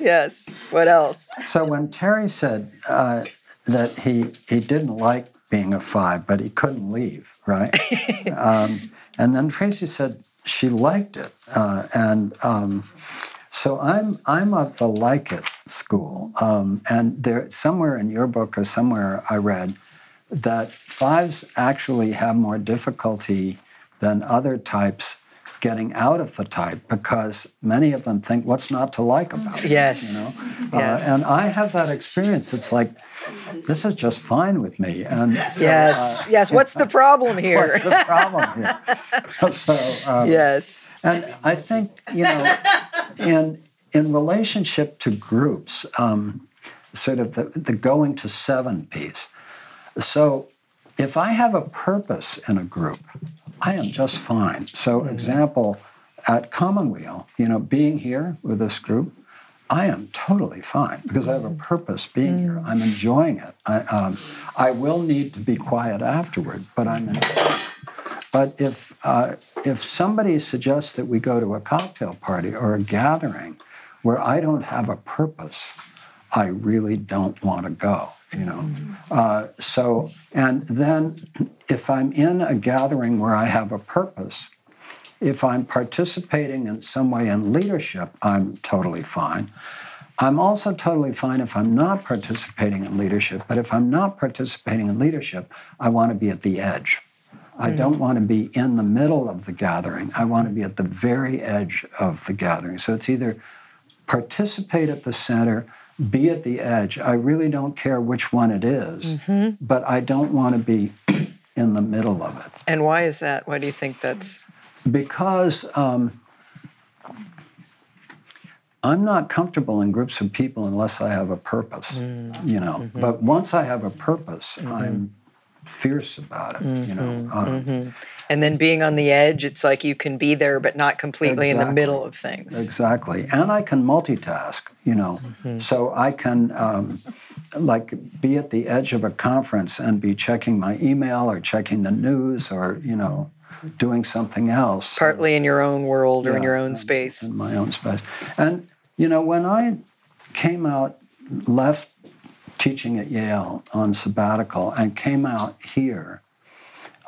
Yes. What else? So when Terry said uh, that he he didn't like being a five, but he couldn't leave, right? (laughs) um, and then Tracy said she liked it, uh, and um, so I'm I'm of the like it school. Um, and there somewhere in your book or somewhere I read that fives actually have more difficulty than other types getting out of the type because many of them think what's not to like about it. Yes. You know? Yes. Uh, and I have that experience. It's like this is just fine with me. And so, Yes. uh, yes. (laughs) What's the problem here? what's the problem here? (laughs) (laughs) so um, yes. and I think you know, in in relationship to groups, um, sort of the, the going to seven piece. So, if I have a purpose in a group, I am just fine. So, example, at Commonweal, you know, being here with this group, I am totally fine because I have a purpose being here. I'm enjoying it. I, um, I will need to be quiet afterward, but I'm enjoying it. But if uh, if somebody suggests that we go to a cocktail party or a gathering where I don't have a purpose, I really don't want to go. You know, uh, so and then if I'm in a gathering where I have a purpose, if I'm participating in some way in leadership, I'm totally fine. I'm also totally fine if I'm not participating in leadership, but if I'm not participating in leadership, I want to be at the edge. I don't want to be in the middle of the gathering. I want to be at the very edge of the gathering. So it's either participate at the center, be at the edge. I really don't care which one it is, mm-hmm. but I don't want to be (clears throat) in the middle of it And why is that? Why do you think that's? because um, I'm not comfortable in groups of people unless I have a purpose, mm. you know. Mm-hmm. But once I have a purpose, I'm mm-hmm. Fierce about it, you know. Um, And then being on the edge, it's like you can be there, but not completely in the middle of things. Exactly. And I can multitask, you know. So I can, um, like, be at the edge of a conference and be checking my email or checking the news or, you know, doing something else. Partly in your own world or in your own and- space. in my own space. And you know, when I came out, left teaching at Yale on sabbatical, and came out here,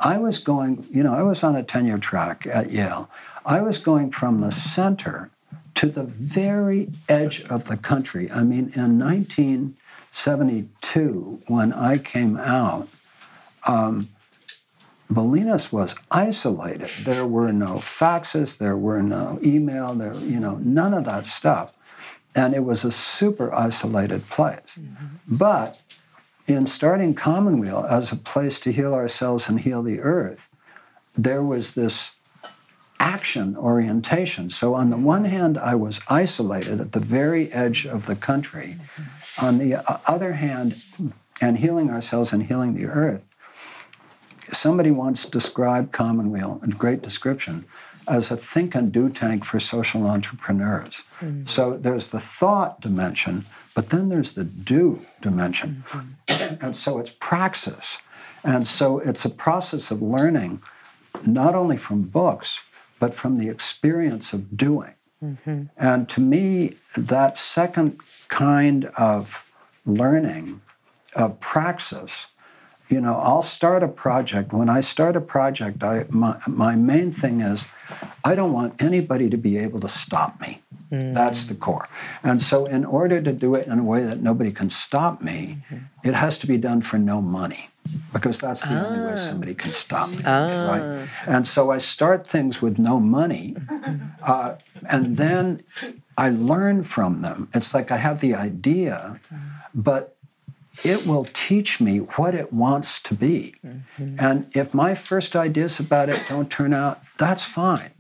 I was going. You know, I was on a tenure track at Yale. I was going from the center to the very edge of the country. I mean, in 1972, when I came out. Um, Bolinas was isolated. There were no faxes, there were no email, there, you know, none of that stuff. And it was a super isolated place. Mm-hmm. But in starting Commonweal as a place to heal ourselves and heal the earth, there was this action orientation. So, on the one hand, I was isolated at the very edge of the country. Mm-hmm. On the other hand, and healing ourselves and healing the earth, somebody once described Commonweal, a great description, as a think and do tank for social entrepreneurs. Mm-hmm. So there's the thought dimension, but then there's the do dimension. Mm-hmm. And so it's praxis. And so it's a process of learning, not only from books, but from the experience of doing. Mm-hmm. And to me, that second kind of learning, of praxis, you know, I'll start a project. When I start a project, I, my, my main thing is I don't want anybody to be able to stop me. Mm-hmm. That's the core. And so, in order to do it in a way that nobody can stop me, mm-hmm. it has to be done for no money because that's the only way ah. somebody can stop me. Ah. Right? And so, I start things with no money, mm-hmm. uh, and then I learn from them. It's like I have the idea, but it will teach me what it wants to be. Mm-hmm. And if my first ideas about it don't turn out, that's fine.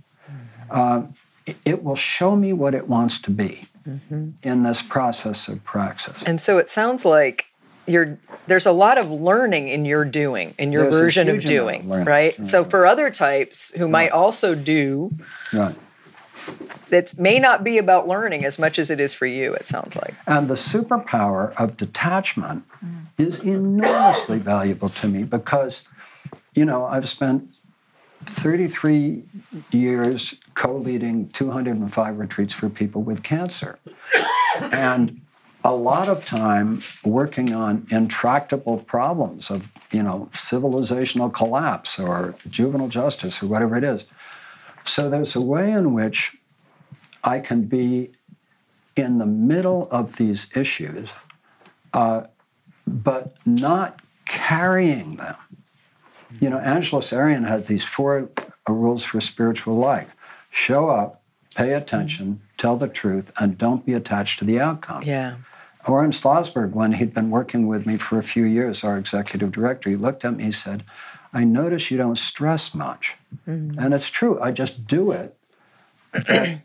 Um, it- it will show me what it wants to be mm-hmm. in this process of praxis. And so it sounds like you're there's a lot of learning in your doing, in your There's version of of doing, learning. right? So for other types who might also do, Right. That may not be about learning as much as it is for you. It sounds like. And the superpower of detachment is enormously valuable to me because, you know, I've spent 33 years co leading 205 retreats for people with cancer. And a lot of time working on intractable problems of, you know, civilizational collapse or juvenile justice or whatever it is. So there's a way in which I can be in the middle of these issues, uh, but not carrying them. You know, Angeles Arrien had these four uh, rules for spiritual life show up, pay attention, tell the truth, and don't be attached to the outcome. Yeah. Oren Slozberg, when he'd been working with me for a few years, our executive director, he looked at me and said, I notice you don't stress much. Mm-hmm. And it's true, I just do it. (clears throat)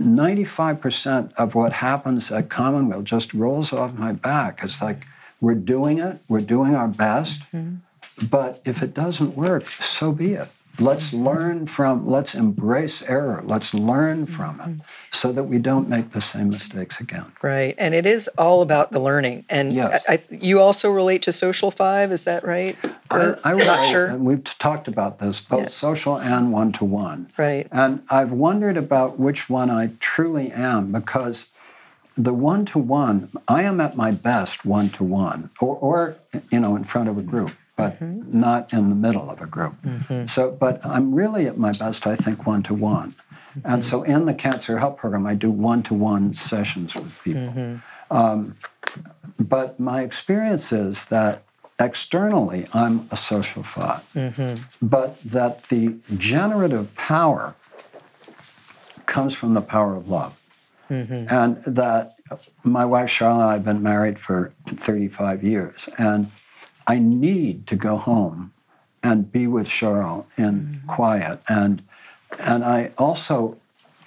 95% of what happens at Commonweal just rolls off my back. It's like we're doing it, we're doing our best, mm-hmm. but if it doesn't work, so be it. Let's learn from, let's embrace error. Let's learn from it mm-hmm. so that we don't make the same mistakes again. Right. And it is all about the learning. And yes. I, I, you also relate to social five, is that right? Or, I, am not sure. We've talked about this, both yeah. social and one to one. Right. And I've wondered about which one I truly am because the one to one, I am at my best one to one, or, you know, in front of a group but mm-hmm. not in the middle of a group. Mm-hmm. So, but I'm really at my best, I think, one to one. And so in the Cancer Help Program, I do one to one sessions with people. Mm-hmm. Um, but my experience is that externally, I'm a social thought, mm-hmm. but that the generative power comes from the power of love. Mm-hmm. And that my wife Charlotte and I have been married for 35 years. And I need to go home and be with Cheryl in mm-hmm. quiet. And and I also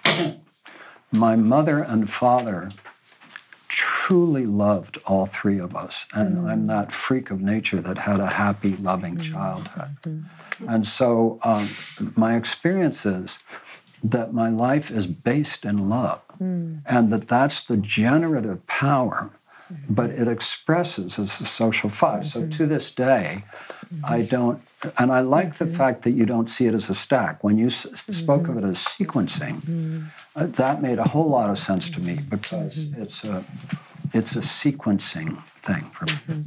(clears throat) my mother and father truly loved all three of us. And mm-hmm. I'm that freak of nature that had a happy, loving mm-hmm. childhood. Mm-hmm. And so um, my experience is that my life is based in love mm. and that that's the generative power but it expresses as a social five. So to mm-hmm. this day, I mm-hmm. don't, and I like the mm-hmm. fact that you don't see it as a stack. When you s- spoke of it as sequencing, uh, that made a whole lot of sense to me because it's a it's a sequencing thing for me.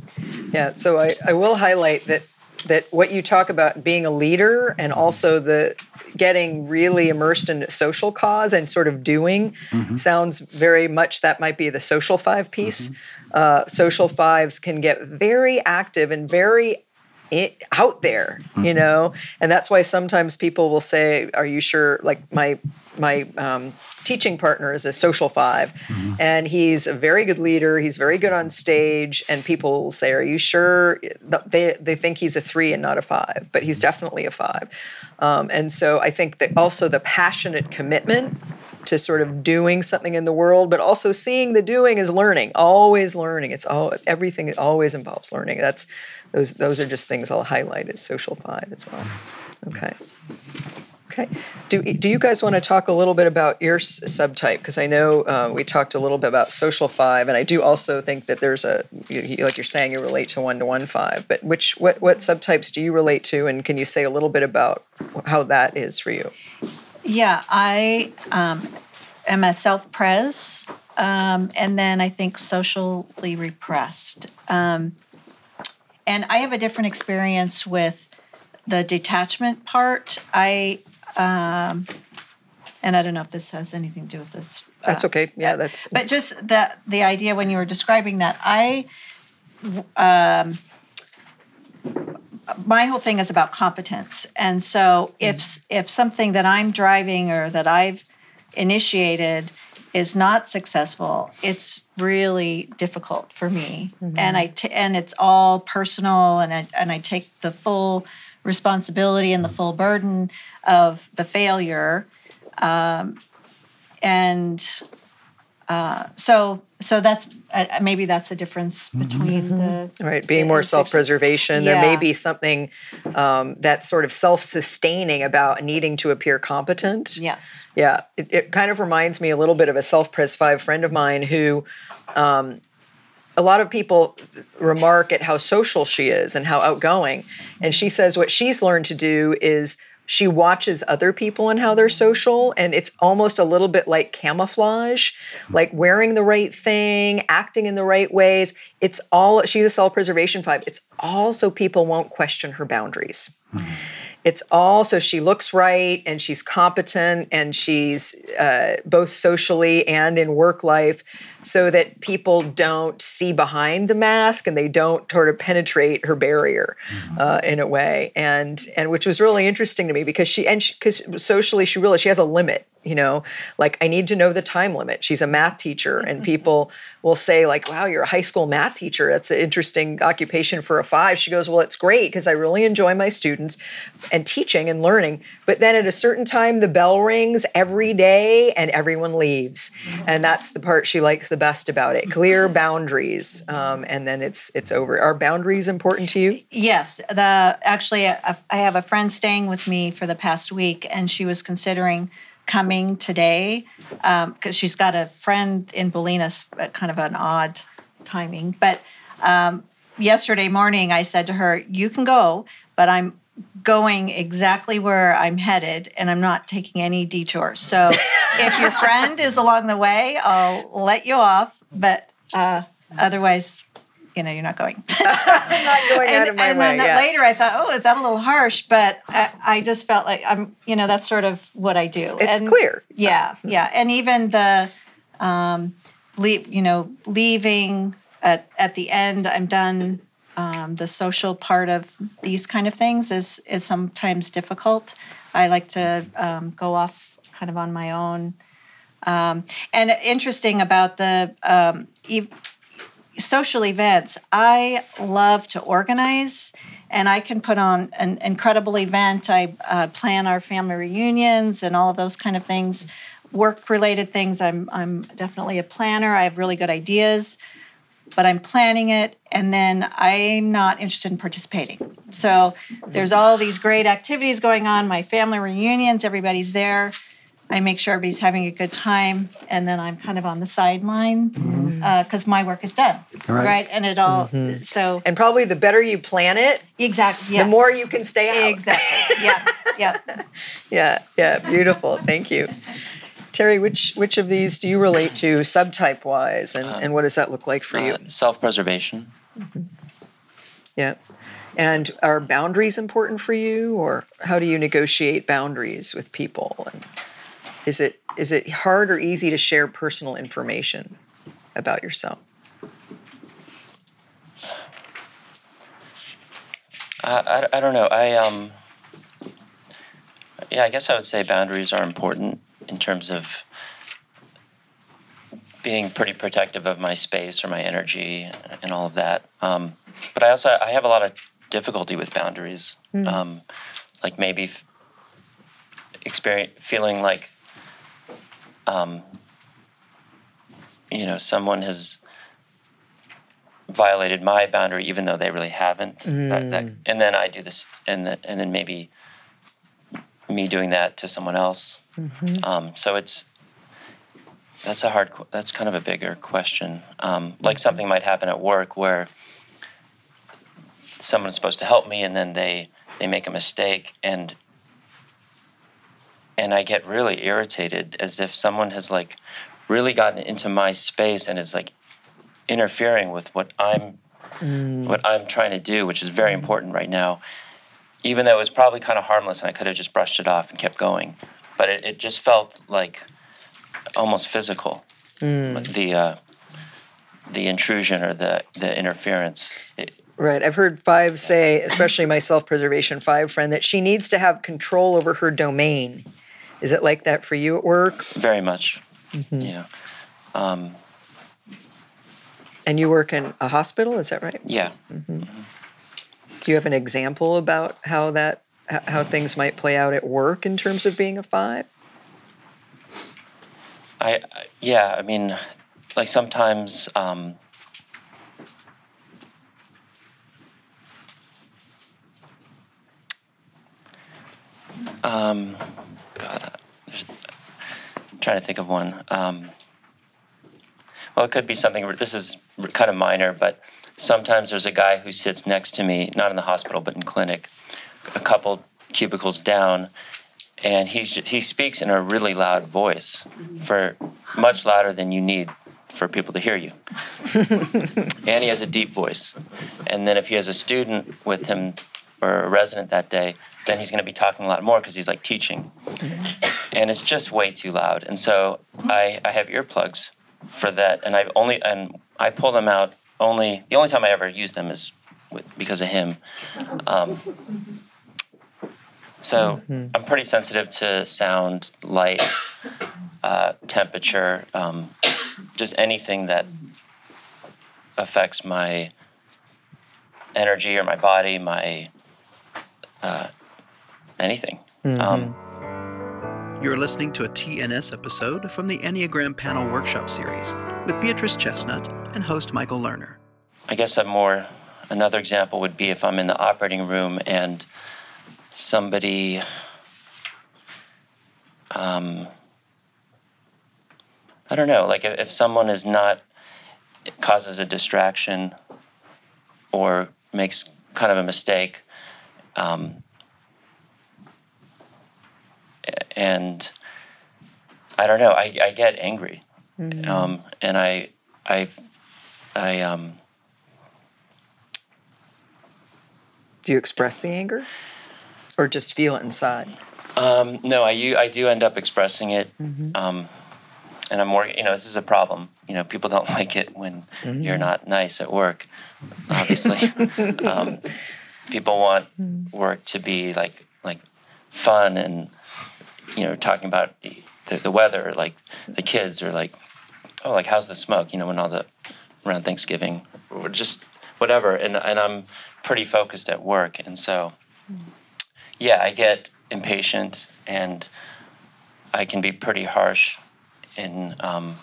Yeah. So I, I will highlight that that what you talk about being a leader and also the getting really immersed in a social cause and sort of doing mm-hmm. sounds very much that might be the social five piece. Mm-hmm. Uh, social fives can get very active and very it, out there, you mm-hmm. know, and that's why sometimes people will say, "Are you sure?" Like my my um, teaching partner is a social 5 mm-hmm. and he's a very good leader. He's very good on stage, and people say, "Are you sure?" They they think he's a three and not a five, but he's definitely a five. Um, and so I think that also the passionate commitment to sort of doing something in the world, but also seeing the doing is learning. Always learning. It's all everything. always involves learning. That's those those are just things I'll highlight as social five as well. Okay. Okay. Do, do you guys want to talk a little bit about your subtype? Because I know uh, we talked a little bit about social five, and I do also think that there's a like you're saying you relate to one to one five. But which what what subtypes do you relate to, and can you say a little bit about how that is for you? Yeah, I um, am a self pres, um, and then I think socially repressed. Um, and I have a different experience with the detachment part. I um, and I don't know if this has anything to do with this. That's uh, okay. Yeah, that's. But just that the idea when you were describing that, I, um, my whole thing is about competence, and so if mm-hmm. if something that I'm driving or that I've initiated is not successful, it's really difficult for me, mm-hmm. and I t- and it's all personal, and I and I take the full responsibility and the full burden of the failure. Um, and uh, so, so that's uh, maybe that's a difference between the Right, being more self preservation. There may be something um, that's sort of self sustaining about needing to appear competent. yes. Yeah, it, it kind of reminds me a little bit of a self pres five friend of mine who um, a lot of people remark at how social she is and how outgoing. And she says what she's learned to do is she watches other people and how they're social and it's almost a little bit like camouflage like wearing the right thing acting in the right ways. It's all she's a self-preservation five. It's all so people won't question her boundaries. It's all so she looks right and she's competent and she's uh, both socially and in work life so that people don't see behind the mask and they don't sort of penetrate her barrier mm-hmm. uh, in a way. And and which was really interesting to me because she and because socially she realized she has a limit you know? Like i need to know the time limit. She's a math teacher and mm-hmm. people will say like wow you're a high school math teacher. That's an interesting occupation for a five. She goes well it's great because i really enjoy my students and teaching and learning. But then at a certain time the bell rings every day and everyone leaves. Mm-hmm. And that's the part she likes the best about it clear boundaries um, and then it's it's over are boundaries important to you Yes, the actually I I have a friend staying with me for the past week, and she was considering coming today because she's got a friend in Bolinas, at kind of an odd timing. But um, yesterday morning, I said to her, "You can go, but I'm." Going exactly where I'm headed and I'm not taking any detours. So (laughs) if your friend is along the way, I'll let you off, but uh, otherwise, you know, you're not going. i'm (laughs) not going and, out of my and way then yeah. later I thought, oh, is that a little harsh? But I, I just felt like I'm, you know, that's sort of what I do. it's And- clear Yeah, (laughs) yeah, and even the, um, leave, you know, leaving at at the end, I'm done. Um, the social part of these kind of things is is sometimes difficult. I like to um, go off kind of on my own. Um, and interesting about the um, social events, I love to organize and I can put on an incredible event. I uh, plan our family reunions and all of those kind of things. Work related things, I'm, I'm definitely a planner. I have really good ideas, but I'm planning it and then I'm not interested in participating. So there's all these great activities going on, my family reunions, everybody's there. I make sure everybody's having a good time, and then I'm kind of on the sideline mm-hmm. uh, because my work is done, Right. right? And it all mm-hmm. so and probably the better you plan it exactly the more you can stay out exactly yeah yeah. (laughs) Yeah, yeah, beautiful. Thank you. Terry, which which of these do you relate to subtype wise and, and what does that look like for you? Uh, self-preservation. Yeah. And are boundaries important for you or how do you negotiate boundaries with people? And is it is it hard or easy to share personal information about yourself? I, I, I don't know. I um. Yeah, I guess I would say boundaries are important in terms of being pretty protective of my space or my energy and all of that. Um, but I also I have a lot of difficulty with boundaries. Um, like maybe f- experience feeling like um, you know someone has violated my boundary even though they really haven't that, that, and then i do this and then and then maybe me doing that to someone else um, so it's that's a hard that's kind of a bigger question. Um, like something might happen at work where someone's supposed to help me and then they they make a mistake and and i get really irritated as if someone has like really gotten into my space and is like interfering with what i'm what i'm trying to do which is very important right now. Even though it was probably kind of harmless and i could have just brushed it off and kept going but it, it just felt like almost physical the uh, the intrusion or the the interference it, Right. I've heard five say, especially my self preservation five friend, that she needs to have control over her domain. Is it like that for you at work? very much yeah um, And you work in a hospital, is that right? yeah Do you have an example about how that how things might play out at work in terms of being a five? I, I yeah, I mean, like sometimes um, um, God, I'm trying to think of one. Um, well, it could be something. This is kind of minor, but sometimes there's a guy who sits next to me, not in the hospital, but in clinic, a couple cubicles down, and he's he speaks in a really loud voice, for much louder than you need for people to hear you. (laughs) and he has a deep voice. And then if he has a student with him or a resident that day, then he's going to be talking a lot more because he's like teaching. And it's just way too loud. And so I, I have earplugs for that, and I've only and I pull them out only the only time I ever use them is with, because of him. Um, so I'm pretty sensitive to sound, light, uh, temperature, um, just anything that affects my energy or my body, my uh, anything. Um, You're listening to a TNS episode from the Enneagram Panel Workshop Series with Beatrice Chestnut and host Michael Lerner. I guess a more another example would be if I'm in the operating room and somebody um, I don't know, like if, if someone is not causes a distraction or makes kind of a mistake, um, and I don't know, I, I get angry, um, and I I I um. Do you express the anger? Or just feel it inside? Um, no, I do end up expressing it. Um, and I'm more, you know, this is a problem. You know, people (laughs) don't like it when you're not nice at work, obviously. (laughs) um, people want work to be like, like fun and, you know, talking about the, the weather, like the kids or like, oh, like, how's the smoke? You know, when all the, around Thanksgiving or just whatever. And, and I'm pretty focused at work. And so, yeah, I get impatient and I can be pretty harsh in um,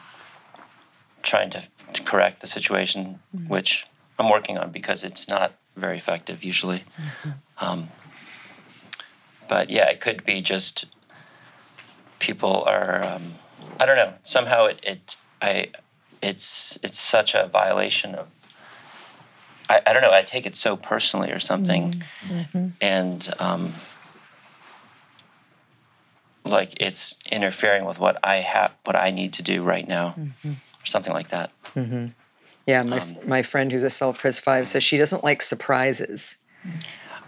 trying to, to correct the situation, which I'm working on because it's not very effective usually. Um, but yeah, it could be just people are. Um, I don't know. Somehow it, it I it's it's such a violation of. I, I don't know. I take it so personally or something, and um, like it's interfering with what I have, what I need to do right now, or something like that. Yeah, my, my friend who's a self pres five says she doesn't like surprises.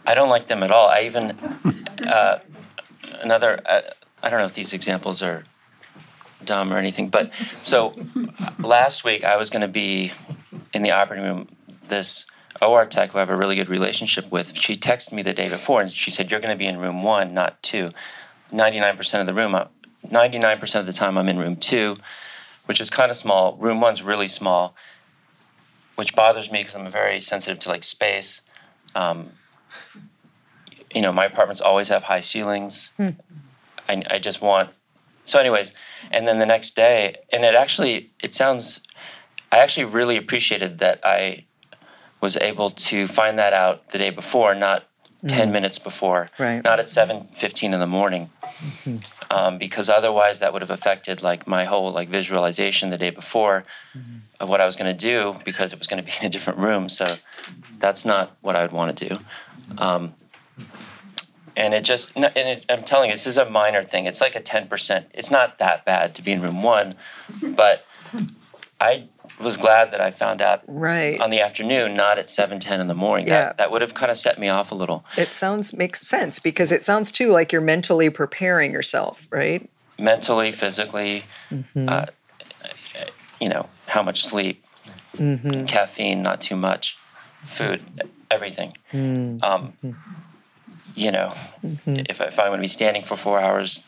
I don't like them at all. I even uh, another. Uh, I don't know if these examples are dumb or anything, but so last week I was going to be in the operating room. This OR tech who I have a really good relationship with, she texted me the day before and she said, "You're going to be in room one, not two. 99% of the room, uh, 99% of the time I'm in room two, which is kind of small. Room one's really small, which bothers me because I'm very sensitive to like space. Um, you know, my apartments always have high ceilings. Hmm. I, I just want. So, anyways, and then the next day, and it actually, it sounds. I actually really appreciated that I was able to find that out the day before, not 10 hmm. minutes before, Right. not at 7.15 in the morning. Um, because otherwise that would have affected like my whole like visualization the day before of what I was going to do because it was going to be in a different room. So that's not what I would want to do. Um, and it just, and it, I'm telling you, this is a minor thing. It's like a 10%. It's not that bad to be in room one, but I was glad that I found out Right. on the afternoon, not at 7:10 in the morning. Yeah. That, that would have kind of set me off a little. It sounds makes sense because it sounds too like you're mentally preparing yourself, right? mentally, physically, mm-hmm. uh, you know, how much sleep, mm-hmm. caffeine, not too much, food, everything. Mm-hmm. Um, you know, if, if I'm going to be standing for four hours,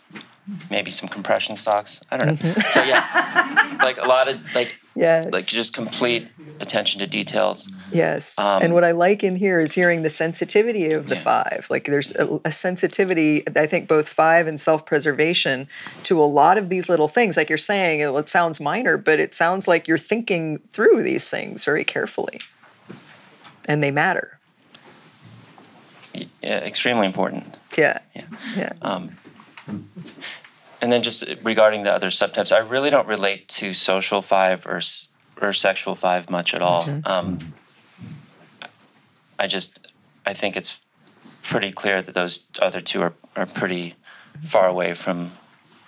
maybe some compression socks. I don't know. So yeah, like a lot of like Yes. like just complete attention to details. Yes. Um, and what I like in here is hearing the sensitivity of the Yeah. five. Like there's a, a sensitivity, I think, both five and self preservation to a lot of these little things. Like you're saying, it, it sounds minor, but it sounds like you're thinking through these things very carefully. And they matter. Yeah, extremely important. Yeah. Yeah. Yeah. Um, and then just regarding the other subtypes, I really don't relate to social five or or sexual five much at all. Um, I just I think it's pretty clear that those other two are, are pretty far away from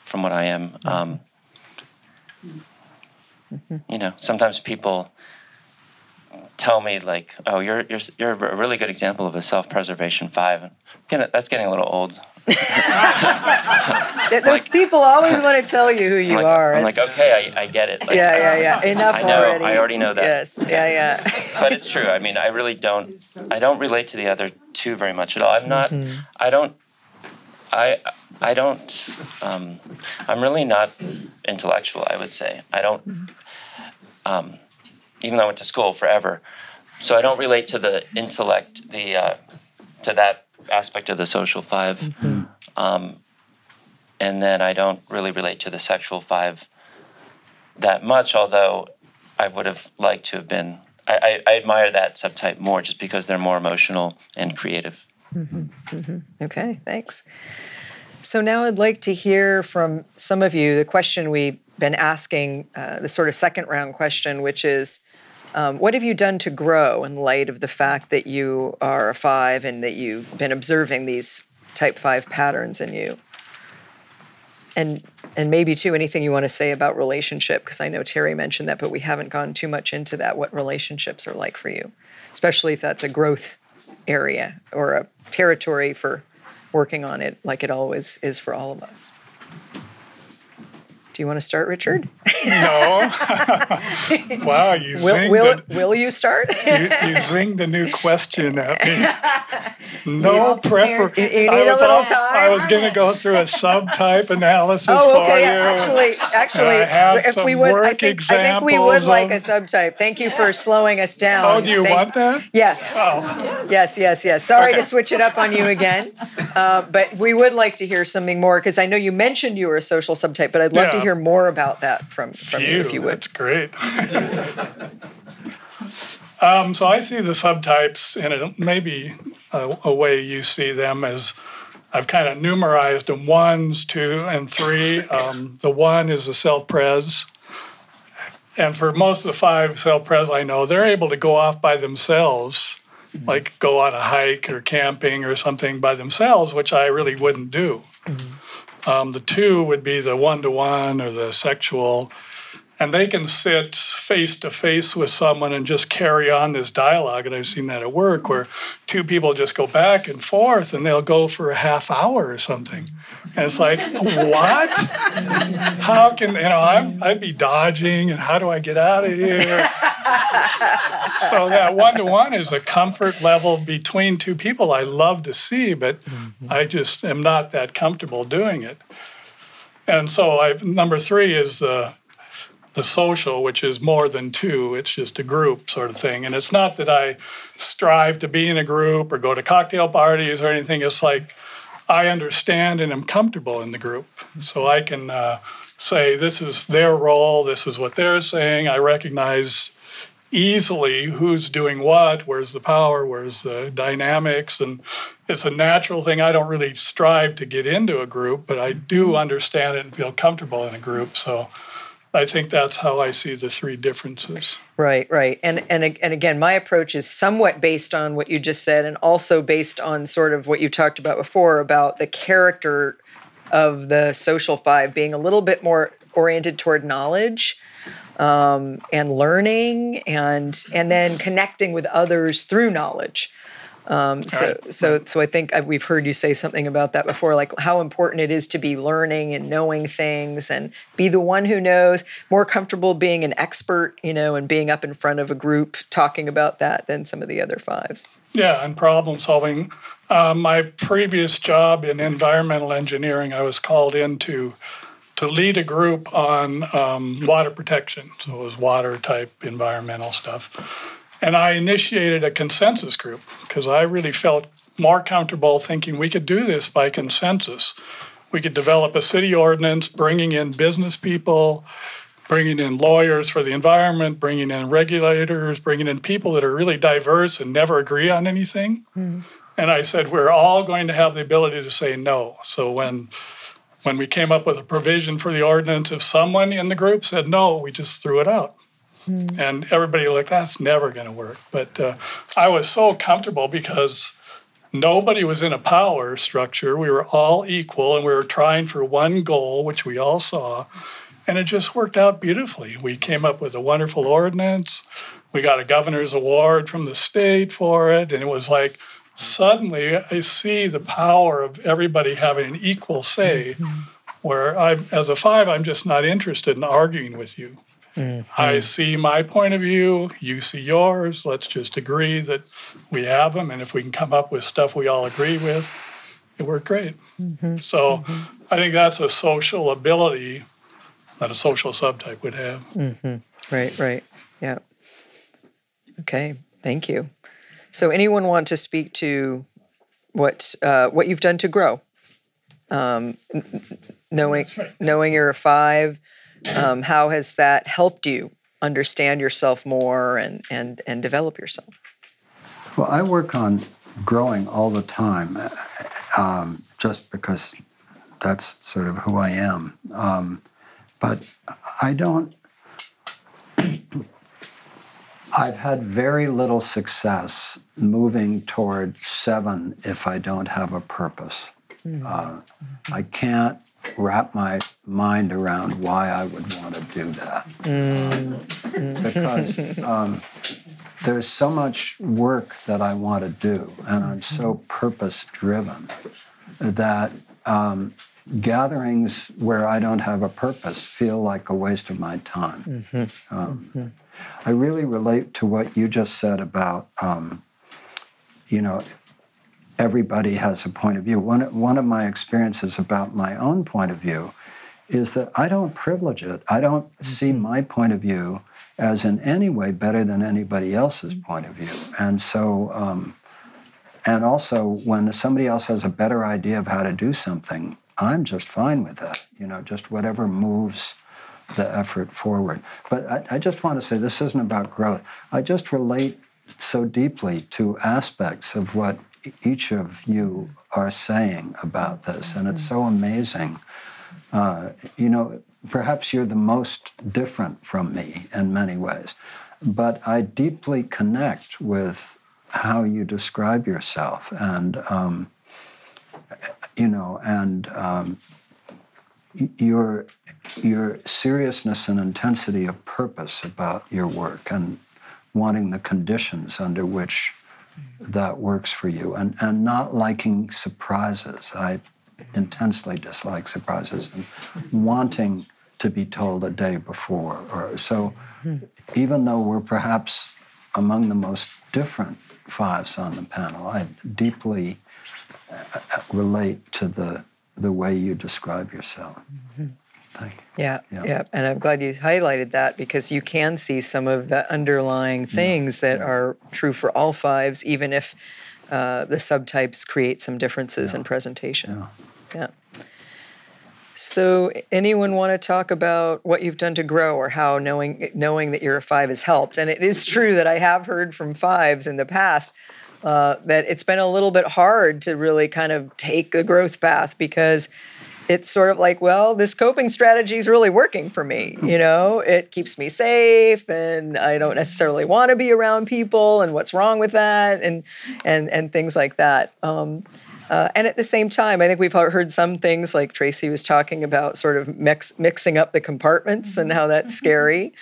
from what I am. Um, You know, sometimes people tell me like, "Oh, you're you're you're a really good example of a self-preservation five. And that's getting a little old. Th- Those people always want to tell you who you I'm like, are. I'm like, okay, I, I get it. Like, yeah, yeah, yeah. Enough I know, already. I already know that. Yes. Yeah, yeah. (laughs) but it's true. I mean, I really don't. I don't relate to the other two very much at all. I'm not. I don't. I. I don't. Um, I'm really not intellectual. I would say I don't. Um, even though I went to school forever, so I don't relate to the intellect, the uh, to that aspect of the social 5 Um, and then I don't really relate to the sexual five that much. Although I would have liked to have been. I, I, I admire that subtype more just because they're more emotional and creative. Okay, thanks. So now I'd like to hear from some of you the question we've been asking, uh, the sort of second round question, which is um, what have you done to grow in light of the fact that you are a five and that you've been observing these type five patterns in you? And and maybe too anything you want to say about relationship because I know Terry mentioned that, but we haven't gone too much into that. What relationships are like for you, especially if that's a growth area or a territory for working on it, like it always is for all of us. Do you want to start, Richard? No. (laughs) wow, you Will, zinged, will, the, will you start? you, you zinged the new question at me. (laughs) No prepper. You- you I need a was little time? I was going to go through a subtype (laughs) analysis Oh, for okay. you. Yeah, actually, actually, I have if some we would, I work think, I think we would examples like a subtype. Thank you for slowing us down. Oh, do you Thank- want that? Yes. Oh, Yes, yes, yes. Sorry Okay. to switch it up on you again, uh, but we would like to hear something more because I know you mentioned you were a social subtype, but I'd love to Yeah. Hear more about that from, from you, if you would. that's great. (laughs) um, so I see the subtypes in a, maybe a, a way you see them as I've kind of numerized them ones, two, and three. Um, the one is a self pres. And for most of the five self pres I know, they're able to go off by themselves, like go on a hike or camping or something by themselves, which I really wouldn't do. Um, the two would be the one to one or the sexual. And they can sit face to face with someone and just carry on this dialogue. And I've seen that at work where two people just go back and forth and they'll go for a half hour or something. And it's like, what? How can, you know, I'm, I'd be dodging and how do I get out of here? so that one to one is a comfort level between two people I love to see, but mm-hmm. I just am not that comfortable doing it. And so I number three is the the social, which is more than two. It's just a group sort of thing. And it's not that I strive to be in a group or go to cocktail parties or anything. It's like I understand and am comfortable in the group. So I can uh, say, this is their role, this is what they're saying. I recognize easily who's doing what, where's the power, where's the dynamics. And it's a natural thing. I don't really strive to get into a group, but I do understand it and feel comfortable in a group. So I think that's how I see the three differences. Right, right. And and and again, my approach is somewhat based on what you just said and also based on sort of what you talked about before about the character of the social five being a little bit more oriented toward knowledge um, and learning and and then connecting with others through knowledge. Um, so Right. so so I think we've heard you say something about that before, like how important it is to be learning and knowing things and be the one who knows. More comfortable being an expert, you know, and being up in front of a group talking about that than some of the other fives. Yeah, and problem solving. Uh, my previous job in environmental engineering, I was called in to, to to lead a group on um, water protection. So it was water type environmental stuff. And I initiated a consensus group because I really felt more comfortable thinking we could do this by consensus. We could develop a city ordinance, bringing in business people, bringing in lawyers for the environment, bringing in regulators, bringing in people that are really diverse and never agree on anything. Mm-hmm. And I said, we're all going to have the ability to say no. So when when we came up with a provision for the ordinance, if someone in the group said no, we just threw it out. Mm. And everybody looked, that's never going to work. But uh, I was so comfortable because nobody was in a power structure. We were all equal and we were trying for one goal, which we all saw. And it just worked out beautifully. We came up with a wonderful ordinance. We got a governor's award from the state for it. And it was like, suddenly I see the power of everybody having an equal say. Mm-hmm. Where I, as a five, I'm just not interested in arguing with you. Mm-hmm. I see my point of view, you see yours. Let's just agree that we have them, and if we can come up with stuff we all agree with, it worked great. Mm-hmm. So mm-hmm. I think that's a social ability that a social subtype would have. Mm-hmm. Right, right. Yeah. Okay, thank you. So, anyone want to speak to what uh, what you've done to grow? Um, knowing right. knowing you're a five, um, how has that helped you understand yourself more and and and develop yourself? Well, I work on growing all the time, um, just because that's sort of who I am. Um, but I don't (clears throat) I've had very little success moving toward seven if I don't have a purpose. Mm-hmm. Uh, I can't wrap my mind around why I would want to do that. Mm-hmm. Because (laughs) um, there's so much work that I want to do, and I'm so purpose driven that um, gatherings where I don't have a purpose feel like a waste of my time. Mm-hmm. Um, mm-hmm. I really relate to what you just said about, um, you know, everybody has a point of view. One, one of my experiences about my own point of view is that I don't privilege it. I don't mm-hmm. see my point of view as in any way better than anybody else's point of view. And so, um, and also when somebody else has a better idea of how to do something, I'm just fine with that. You know, just whatever moves the effort forward. But I, I, just want to say this isn't about growth. I just relate so deeply to aspects of what each of you are saying about this, and it's so amazing. Uh, you know, perhaps you're the most different from me in many ways, but I deeply connect with how you describe yourself and. Um, you know, and um, your your seriousness and intensity of purpose about your work and wanting the conditions under which that works for you and, and not liking surprises. I intensely dislike surprises and wanting to be told a day before or so even though we're perhaps among the most different fives on the panel, I deeply relate to the the way you describe yourself. Mm-hmm. You. Yeah, yeah, yeah, and I'm glad you highlighted that because you can see some of the underlying things yeah. that yeah. are true for all fives, even if uh, the subtypes create some differences in presentation. Yeah. So, anyone want to talk about what you've done to grow, or how knowing knowing that you're a five has helped? And it is true that I have heard from fives in the past uh, that it's been a little bit hard to really kind of take the growth path because it's sort of like, well, this coping strategy is really working for me. You (laughs) know, it keeps me safe, and I don't necessarily want to be around people, and what's wrong with that, and and and things like that. Um, uh, and at the same time, I think we've heard some things like Tracy was talking about, sort of mix, mixing up the compartments and how that's scary.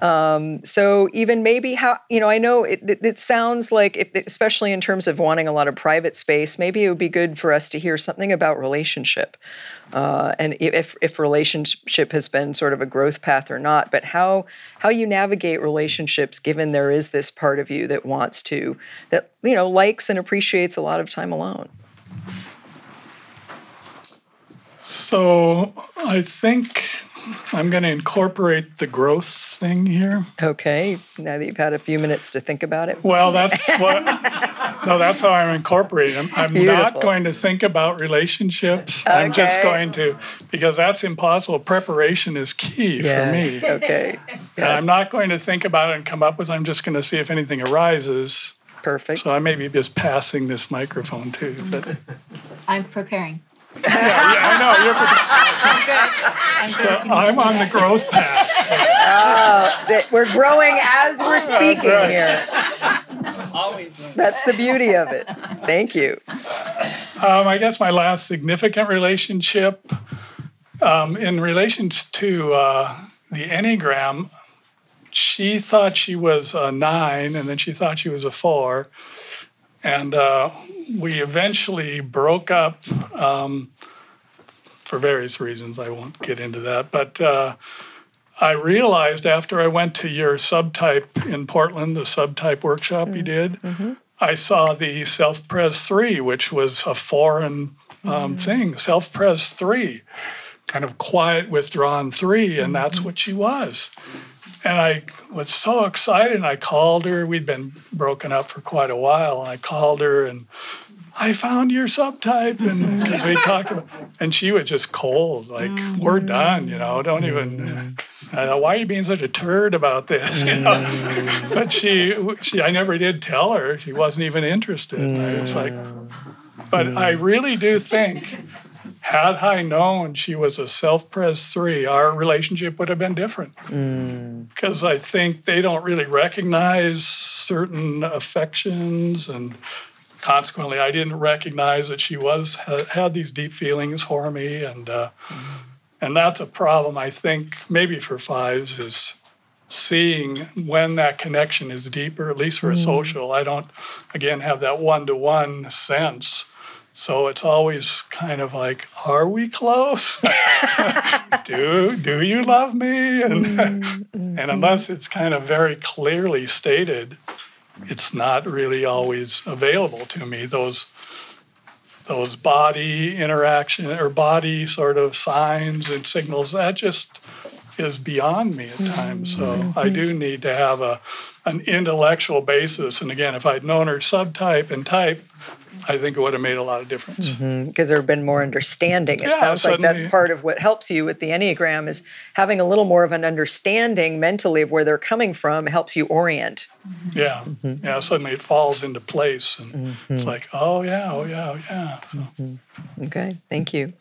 Um, so even maybe how you know I know it, it, it sounds like if, especially in terms of wanting a lot of private space, maybe it would be good for us to hear something about relationship. Uh, and if, if relationship has been sort of a growth path or not, but how how you navigate relationships, given there is this part of you that wants to, that you know likes and appreciates a lot of time alone. So I think I'm going to incorporate the growth thing here. Okay, now that you've had a few minutes to think about it. Well, that's what. so that's how I'm incorporating them. I'm not going to think about relationships. I'm just going to, because that's impossible. Preparation is key Yes, for me. okay. Yes. I'm not going to think about it and come up with. I'm just going to see if anything arises. Perfect. So I may be just passing this microphone too. But I'm preparing. (laughs) yeah, I know I'm good. you're. I'm on the growth path. That we're growing as we're speaking right. here. That's the beauty of it. Thank you. Um, I guess my last significant relationship, um, in relations to uh, the Enneagram, she thought she was a nine, and then she thought she was a four, and uh, we eventually broke up um, for various reasons. I won't get into that, but. Uh, I realized after I went to your subtype in Portland, the subtype workshop you did, I saw the Self Pres 3, which was a foreign um, thing. Self Pres 3, kind of quiet, withdrawn 3, and that's what she was. And I was so excited, and I called her. We'd been broken up for quite a while, and I called her and I found your subtype, and (laughs) because we talked about, and she was just cold, like mm. we're done, you know. Don't even. Uh, why are you being such a turd about this? (laughs) You know. Mm. But she, she, I never did tell her. She wasn't even interested. And I was like, but I really do think, had I known she was a self-pres three, our relationship would have been different. Mm. Because I think they don't really recognize certain affections and consequently i didn't recognize that she was had, had these deep feelings for me and uh, mm. and that's a problem i think maybe for fives is seeing when that connection is deeper at least for a mm. social. I don't again have that one-to-one sense so it's always kind of like are we close? (laughs) Do do you love me? And mm-hmm. and unless it's kind of very clearly stated it's not really always available to me. Those those body interaction or body sort of signs and signals that just is beyond me at times. So i mm-hmm. do need to have a an intellectual basis. And again if i'd known her subtype and type i think it would have made a lot of difference mm-hmm, Because there have been more understanding. It Yeah, sounds like that's part of what helps you with the Enneagram is having a little more of an understanding mentally of where they're coming from helps you orient. Mm-hmm. yeah mm-hmm. yeah suddenly it falls into place and it's like oh yeah oh yeah oh yeah So- Okay, thank you.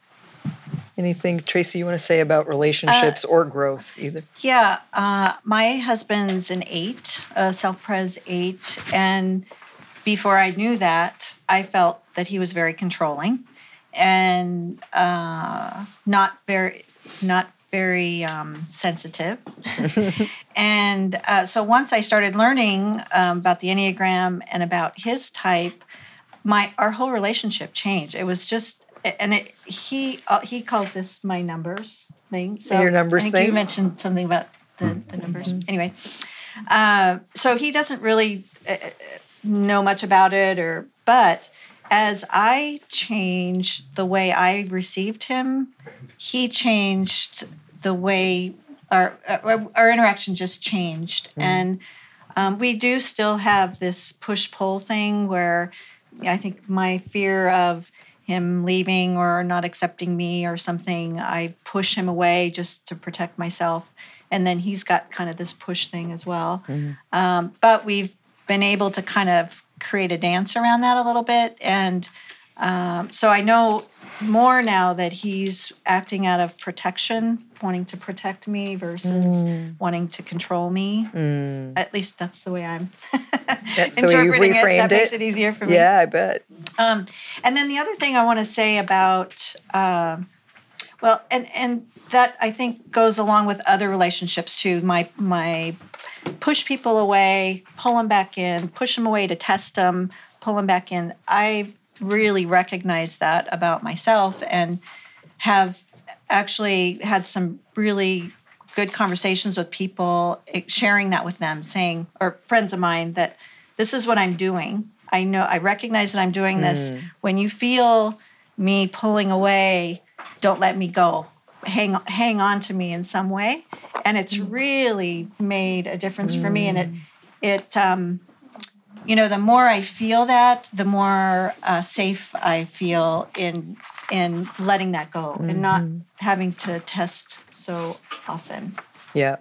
Anything, Tracy, you want to say about uh, relationships or growth either? Yeah, uh, my husband's an eight, a self pres eight. And before I knew that, I felt that he was very controlling and uh, not very, not very um, sensitive. (laughs) and uh, so once I started learning um, about the Enneagram and about his type, my our whole relationship changed. It was just, and it he uh, he calls this my numbers thing. So Your numbers thing? You mentioned something about the, the numbers. Anyway, uh, so he doesn't really uh, uh, know much about it, or but as I changed the way I received him, he changed the way our our, our interaction just changed, and um, we do still have this push pull thing where I think my fear of him leaving or not accepting me or something, I push him away just to protect myself. And then he's got kind of this push thing as well. Um, but we've been able to kind of create a dance around that a little bit. And um, so I know more now that he's acting out of protection, wanting to protect me versus wanting to control me. At least that's the way I'm (laughs) That's the way you've interpreting it. That makes it. it easier for me. Yeah, I bet. Um, and then the other thing I want to say about, um, well, and and that I think goes along with other relationships too. My my push people away, pull them back in, push them away to test them, pull them back in. I really recognize that about myself and have actually had some really good conversations with people, eh, sharing that with them, saying, or friends of mine, that this is what I'm doing. I know, I recognize that I'm doing this. When you feel me pulling away, don't let me go hang hang on to me in some way and it's really made a difference for me and it it um you know the more i feel that the more uh, safe i feel in in letting that go and not having to test so often Yeah.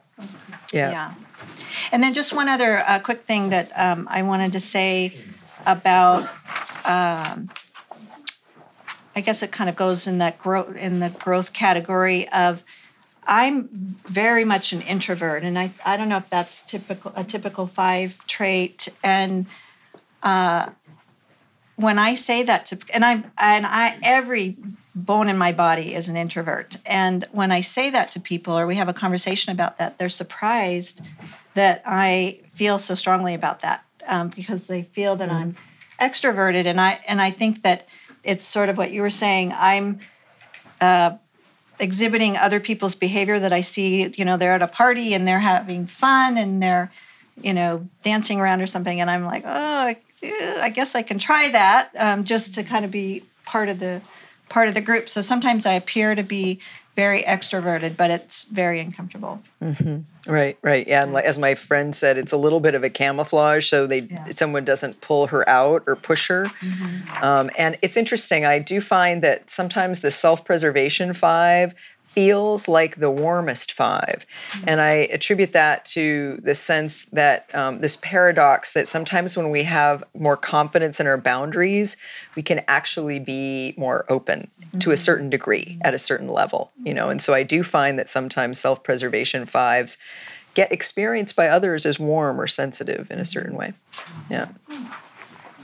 Yeah. yeah. And then just one other uh, quick thing that um, I wanted to say about, um, I guess it kind of goes in that growth in the growth category of. I'm very much an introvert, and I, I don't know if that's typical a typical five trait. And uh, when I say that to, and I'm and I every bone in my body is an introvert, and when I say that to people or we have a conversation about that, they're surprised that I feel so strongly about that um, because they feel that I'm extroverted, and I and I think that it's sort of what you were saying. I'm uh, exhibiting other people's behavior that I see. You know, they're at a party and they're having fun and they're you know dancing around or something, and I'm like, oh, I, eh, guess I can try that um, just to kind of be part of the part of the group. So sometimes I appear to be very extroverted, but it's very uncomfortable. Right, right. Yeah, and like, as my friend said, it's a little bit of a camouflage, so they Yeah. someone doesn't pull her out or push her. Um, and it's interesting. I do find that sometimes the self-preservation five feels like the warmest 5 and I attribute that to the sense that um, this paradox that sometimes when we have more confidence in our boundaries, we can actually be more open to a certain degree at a certain level. You know, and so I do find that sometimes self-preservation fives get experienced by others as warm or sensitive in a certain way. Yeah.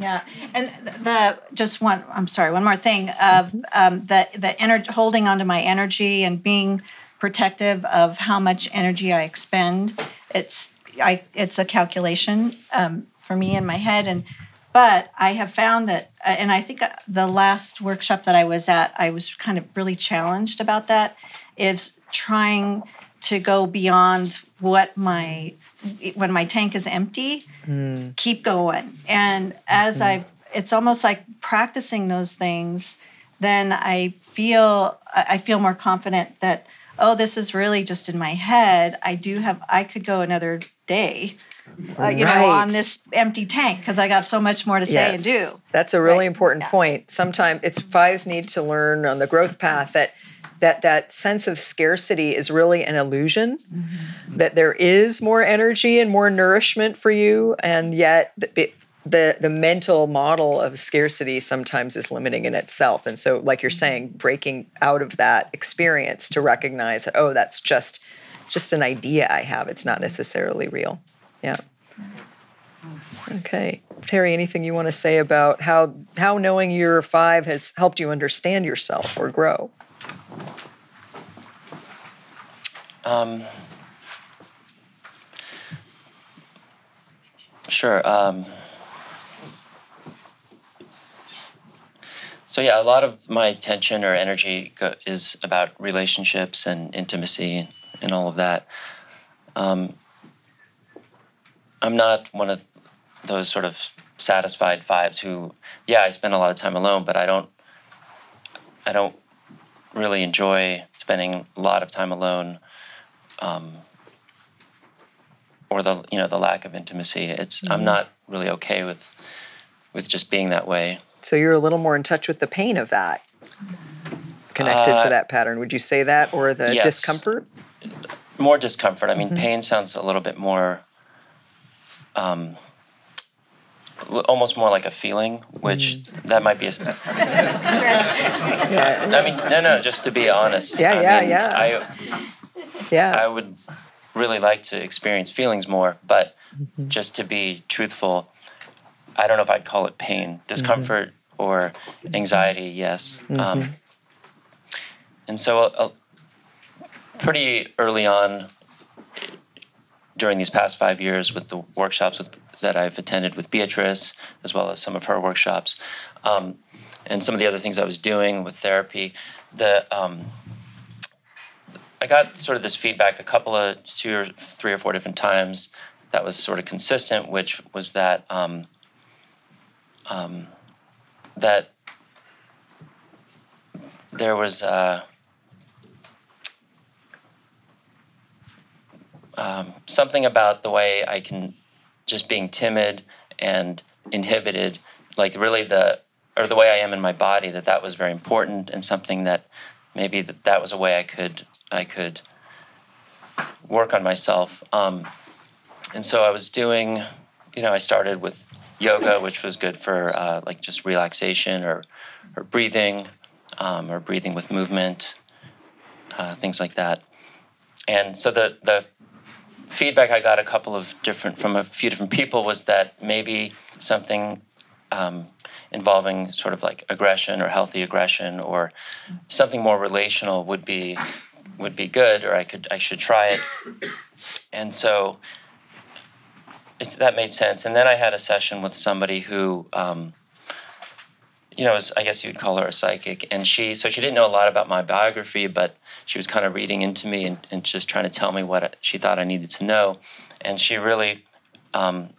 Yeah, and the just one. I'm sorry, one more thing of um, the the energy, holding onto my energy and being protective of how much energy I expend. It's I it's a calculation um, for me in my head, and but I have found that, uh, and I think uh, the last workshop that I was at, I was kind of really challenged about that. Is trying to go beyond what my when my tank is empty keep going. And as I've, it's almost like practicing those things, then I feel, I feel more confident that, oh, this is really just in my head. I do have, I could go another day, uh, you know, on this empty tank because I got so much more to say and do. That's a really Right. important Yeah. point. Sometimes it's fives need to learn on the growth path that that that sense of scarcity is really an illusion. Mm-hmm. That there is more energy and more nourishment for you, and yet the, the the mental model of scarcity sometimes is limiting in itself. And so, like you're Mm-hmm. saying, breaking out of that experience to recognize that oh, that's just it's just an idea I have. It's not necessarily real. Yeah. Okay. Terry, anything you want to say about how how knowing your five has helped you understand yourself or grow? Um, sure. Um, so yeah, a lot of my attention or energy go- is about relationships and intimacy and, all of that. Um, I'm not one of those sort of satisfied fives who, yeah, I spend a lot of time alone, but I don't. I don't really enjoy spending a lot of time alone um, or the you know the lack of intimacy it's i'm not really okay with with just being that way So you're a little more in touch with the pain of that, connected to Uh, that pattern. Would you say that, or the yes. discomfort? more discomfort i mean pain sounds a little bit more um, almost more like a feeling which that might be a Yeah, i mean no no just to be honest Yeah, I yeah, mean, yeah. i yeah. I would really like to experience feelings more, but just to be truthful, I don't know if I'd call it pain, discomfort, or anxiety. Yes. Um, and so, uh, pretty early on, during these past five years, with the workshops with, that I've attended with Beatrice, as well as some of her workshops, um, and some of the other things I was doing with therapy, the um, I got sort of this feedback a couple of two or three or four different times that was sort of consistent, which was that um, um, that there was uh, um, something about the way I can just being timid and inhibited, like really the or the way I am in my body, that that was very important and something that maybe that, that was a way I could I could work on myself. Um, and so I was doing, you know, I started with yoga, which was good for uh, like just relaxation or or breathing, um, or breathing with movement, uh, things like that. And so the the feedback I got a couple of different from a few different people was that maybe something um, involving sort of like aggression or healthy aggression or something more relational would be would be good or I could I should try it. And so it's that made sense. And then I had a session with somebody who um, you know, was, I guess you'd call her a psychic, and she so she didn't know a lot about my biography, but she was kind of reading into me and, and just trying to tell me what she thought I needed to know, and she really, um,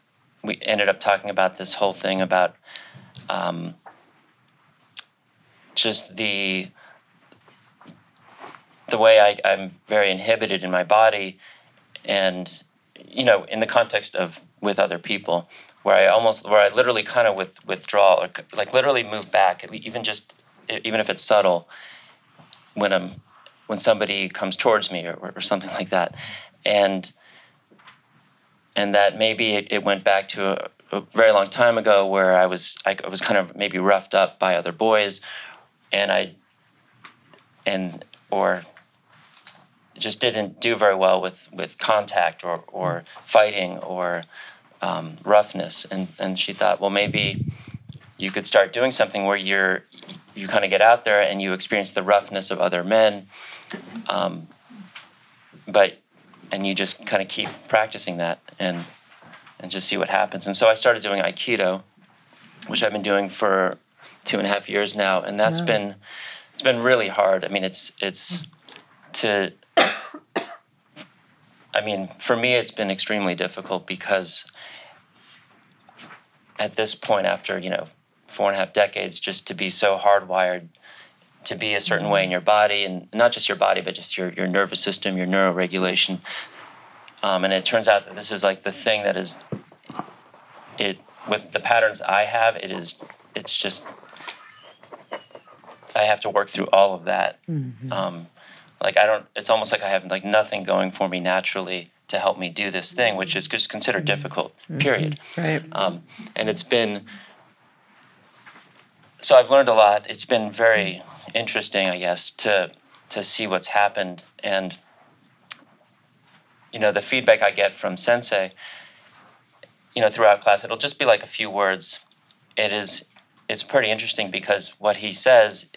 we ended up talking about this whole thing about um, just the the way I, I'm very inhibited in my body, and you know, in the context of with other people, where I almost, where I literally kind of with withdraw, or like literally move back, even just, even if it's subtle, when I'm, when somebody comes towards me or, or something like that, and and that maybe it, it went back to a, a, very long time ago where I was I, I was kind of maybe roughed up by other boys, and I and or just didn't do very well with with contact or or fighting or um, roughness, and and she thought, well, maybe you could start doing something where you're you kind of get out there and you experience the roughness of other men, um, but and you just kind of keep practicing that and and just see what happens. And so I started doing Aikido, which I've been doing for two and a half years now, and that's yeah. been it's been really hard. I mean, it's it's to I mean, for me, it's been extremely difficult because at this point, after you know four and a half decades, just to be so hardwired to be a certain way in your body, and not just your body, but just your your nervous system, your neuroregulation. Um, and it turns out that this is like the thing that is it with the patterns I have. It is it's just I have to work through all of that. Mm-hmm. Um, like I don't. It's almost like I have like nothing going for me naturally to help me do this thing, which is just considered difficult. Mm-hmm. Period. Right. Um, and it's been so I've learned a lot. It's been very interesting, I guess, to to see what's happened and you know the feedback I get from Sensei. You know, throughout class, it'll just be like a few words. It is. It's pretty interesting because what he says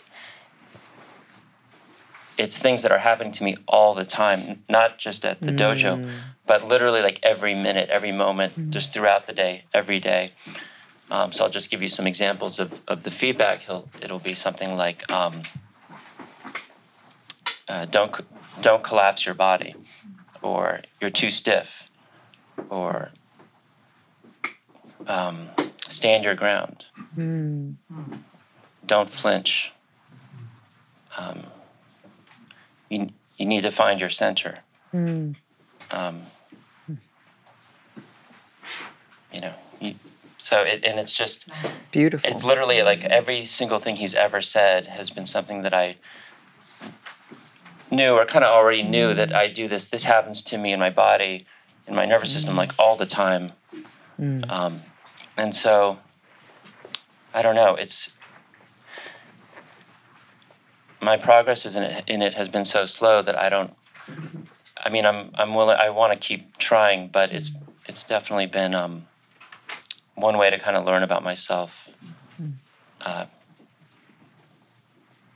it's things that are happening to me all the time, not just at the mm. dojo, but literally like every minute, every moment, mm. just throughout the day, every day. Um, so I'll just give you some examples of, of the feedback. He'll, it'll be something like, um, uh, don't don't collapse your body, or you're too stiff, or um, stand your ground. Mm. Don't flinch. Um, you, you need to find your center. Mm. Um, you know, you, so it, and it's just beautiful. It's literally like every single thing he's ever said has been something that I knew or kind of already knew that I do this. This happens to me in my body, in my nervous system, like all the time. Mm. Um, and so, I don't know. It's my progress in it, in it has been so slow that I don't. I mean, I'm I'm willing. I want to keep trying, but it's it's definitely been um, one way to kind of learn about myself. Uh,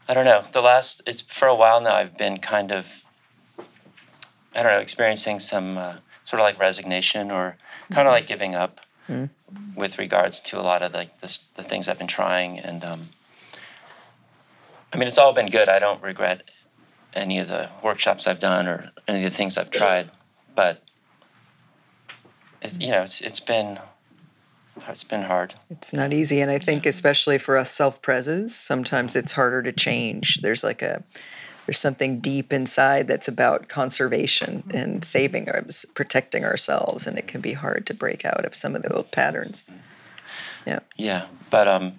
I don't know. The last it's for a while now. I've been kind of I don't know experiencing some uh, sort of like resignation or kind of like giving up mm-hmm. with regards to a lot of like the the things I've been trying and. Um, I mean, it's all been good. I don't regret any of the workshops I've done or any of the things I've tried, but it's, you know, it's it's been it's been hard. It's not easy. And I think, especially for us self preses, sometimes it's harder to change. There's like a, there's something deep inside that's about conservation and saving or protecting ourselves. And it can be hard to break out of some of the old patterns. Yeah. Yeah. But, um,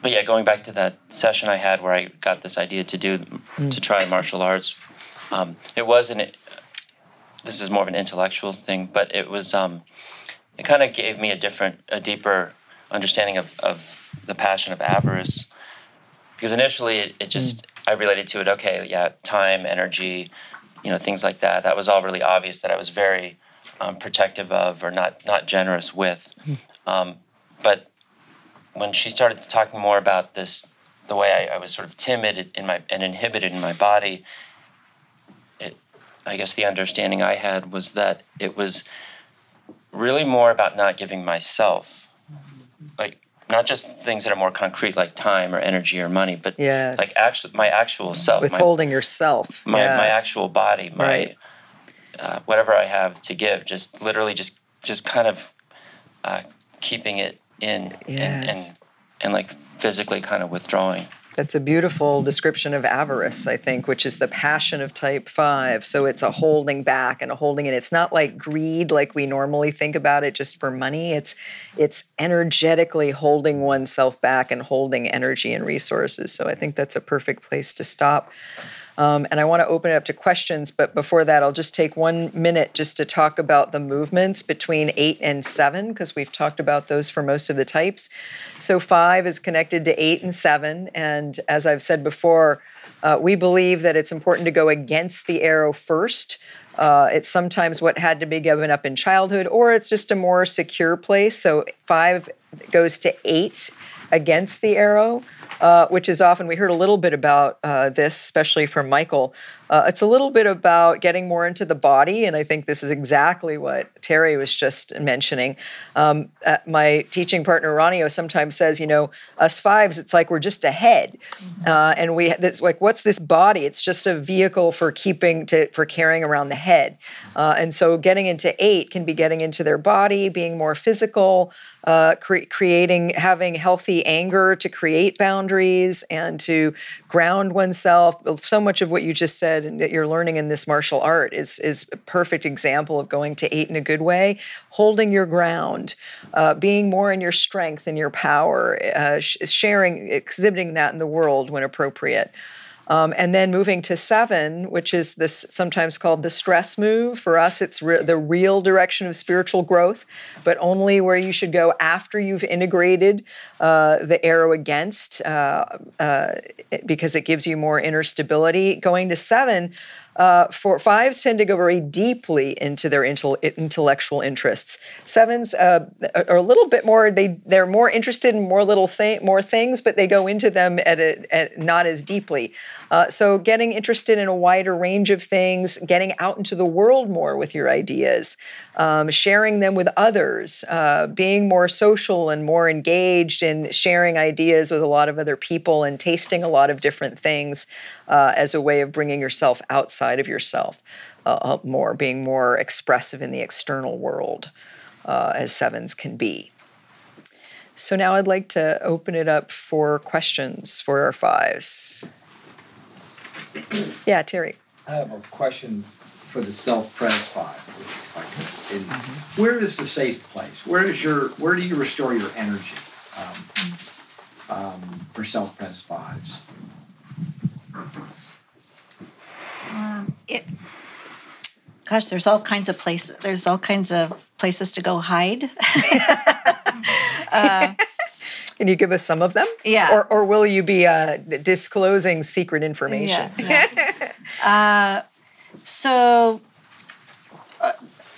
but yeah, going back to that session I had where I got this idea to do, to try martial arts, um, it wasn't, this is more of an intellectual thing, but it was, um, it kind of gave me a different, a deeper understanding of, of the passion of avarice. Because initially, it, it just, I related to it, okay, yeah, time, energy, you know, things like that. That was all really obvious that I was very um, protective of or not, not generous with. Um, but when she started talking more about this, the way I, I was sort of timid in my and inhibited in my body, it, I guess the understanding I had was that it was really more about not giving myself, like not just things that are more concrete like time or energy or money, but yes. like actually my actual self, withholding my, yourself, my yes. my actual body, my right. uh, whatever I have to give, just literally just just kind of uh, keeping it in yes. and, and and like physically kind of withdrawing. That's a beautiful description of avarice, I think, which is the passion of type five. So it's a holding back and a holding in. It's not like greed, like we normally think about it, just for money. It's it's energetically holding oneself back and holding energy and resources. So I think that's a perfect place to stop. Um, and I want to open it up to questions, but before that, I'll just take one minute just to talk about the movements between eight and seven, because we've talked about those for most of the types. So five is connected to eight and seven. And as I've said before, uh, we believe that it's important to go against the arrow first. Uh, it's sometimes what had to be given up in childhood, or it's just a more secure place. So five goes to eight against the arrow uh, which is often we heard a little bit about uh, this, especially from Michael. Uh, it's a little bit about getting more into the body, and I think this is exactly what Terry was just mentioning. Um, uh, my teaching partner Uranio sometimes says, you know, us fives, it's like we're just a head, uh, and we it's like what's this body? It's just a vehicle for keeping to for carrying around the head, uh, and so getting into eight can be getting into their body, being more physical, cre- creating having healthy anger to create boundaries and to ground oneself. So much of what you just said and that you're learning in this martial art is is a perfect example of going to eight in a good way, holding your ground, uh, being more in your strength and your power, uh, sharing, exhibiting that in the world when appropriate. Um, and then moving to seven, which is this sometimes called the stress move. For us, it's re- the real direction of spiritual growth, but only where you should go after you've integrated uh, the arrow against, uh, uh, because it gives you more inner stability. Going to seven, uh, for fives tend to go very deeply into their intel- intellectual interests. Sevens uh, are a little bit more they they're more interested in more little thing more things, but they go into them at, a, at not as deeply. Uh, so getting interested in a wider range of things, getting out into the world more with your ideas, um, sharing them with others, uh, being more social and more engaged in sharing ideas with a lot of other people and tasting a lot of different things uh, as a way of bringing yourself outside of yourself uh, uh, more, being more expressive in the external world uh, as sevens can be. So now I'd like to open it up for questions for our fives. (clears throat) yeah, Terry. I have a question for the self-pres five. Mm-hmm. where is the safe place? Where is your where do you restore your energy um, um, for self-pres fives? Um, it, gosh, there's all kinds of places. There's all kinds of places to go hide. uh, (laughs) Can you give us some of them? Yeah. Or, or will you be uh, disclosing secret information? Yeah, (laughs) uh, so, uh,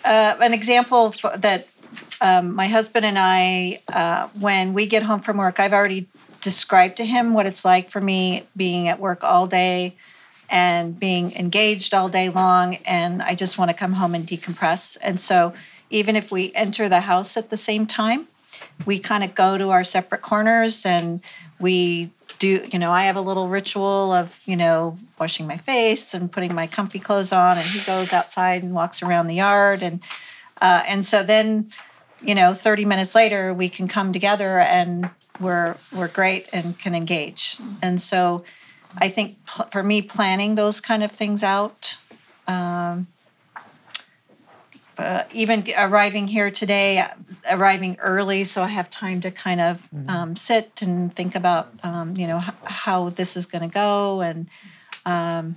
uh, an example for, that um, my husband and I, uh, when we get home from work, I've already described to him what it's like for me being at work all day and being engaged all day long, and I just want to come home and decompress. And so, even if we enter the house at the same time, we kind of go to our separate corners and we do you know i have a little ritual of you know washing my face and putting my comfy clothes on and he goes outside and walks around the yard and uh, and so then you know, 30 minutes later, we can come together and we're we're great and can engage. And so, I think for me, planning those kind of things out. Um, uh, even arriving here today, arriving early, so I have time to kind of um, sit and think about, um, you know, h- how this is going to go, and um,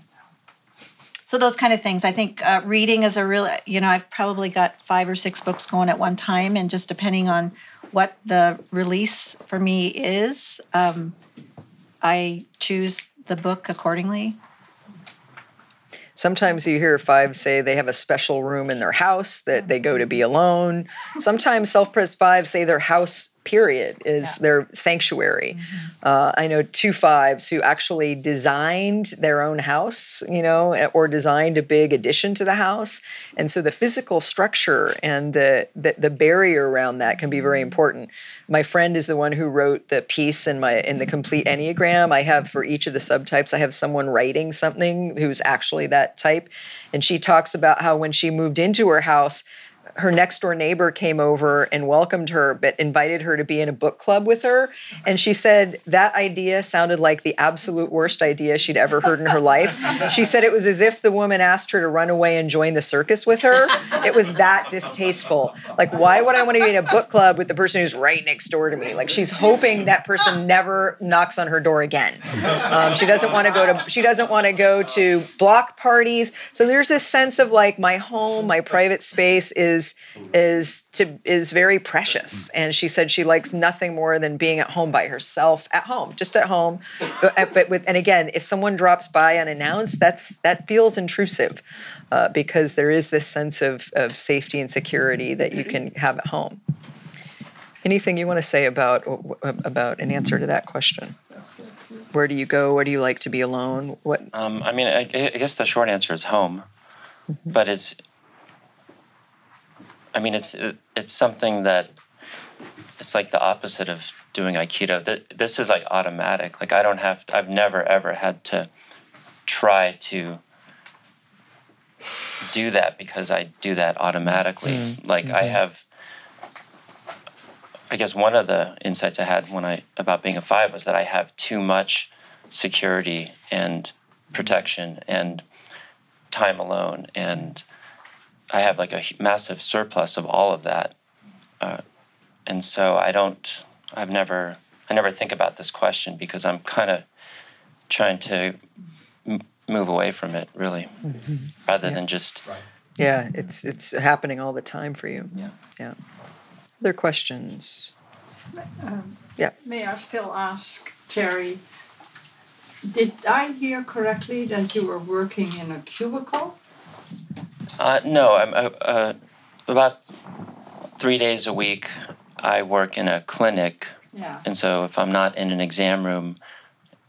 so those kind of things. I think uh, reading is a real, you know, I've probably got five or six books going at one time, and just depending on what the release for me is, um, I choose the book accordingly. Sometimes you hear fives say they have a special room in their house that they go to be alone. Sometimes self-pres fives say their house period is their sanctuary. Mm-hmm. Uh, I know two fives who actually designed their own house, you know, eh, or designed a big addition to the house, and so the physical structure and the the, the barrier around that can be very mm-hmm. important. My friend is the one who wrote the piece in my in the complete enneagram. I have for each of the subtypes, I have someone writing something who's actually that type, and she talks about how when she moved into her house her next door neighbor came over and welcomed her, but invited her to be in a book club with her. And she said that idea sounded like the absolute worst idea she'd ever heard in her life. She said it was as if the woman asked her to run away and join the circus with her. It was that distasteful. Like, why would I want to be in a book club with the person who's right next door to me? Like, she's hoping that person never knocks on her door again. Um, she doesn't want to go to. She doesn't want to go to block parties. So there's this sense of like my home, my private space is is to is very precious. And she said she likes nothing more than being at home by herself at home just at home. But, but with and again if someone drops by unannounced that's that feels intrusive uh, because there is this sense of, of safety and security that you can have at home. Anything you want to say about about an answer to that question? Where do you go? Where do you like to be alone? What Um, I mean, I, I guess the short answer is home, but it's. I mean, it's it, it's something that it's like the opposite of doing aikido. Th- This is like automatic. Like I don't have. I've never ever had to try to do that because I do that automatically. Mm-hmm. Like I mm-hmm. have. I guess one of the insights I had when I about being a five was that I have too much security and protection and time alone and i have like a massive surplus of all of that uh, and so i don't i've never i never think about this question because i'm kind of trying to m- move away from it really rather than just yeah it's it's happening all the time for you. Yeah. Yeah. Other questions? Yeah. May I still ask Terry? Did I hear correctly that you were working in a cubicle? Uh, no, I'm uh, uh, about three days a week. I work in a clinic, Yeah. and so if I'm not in an exam room,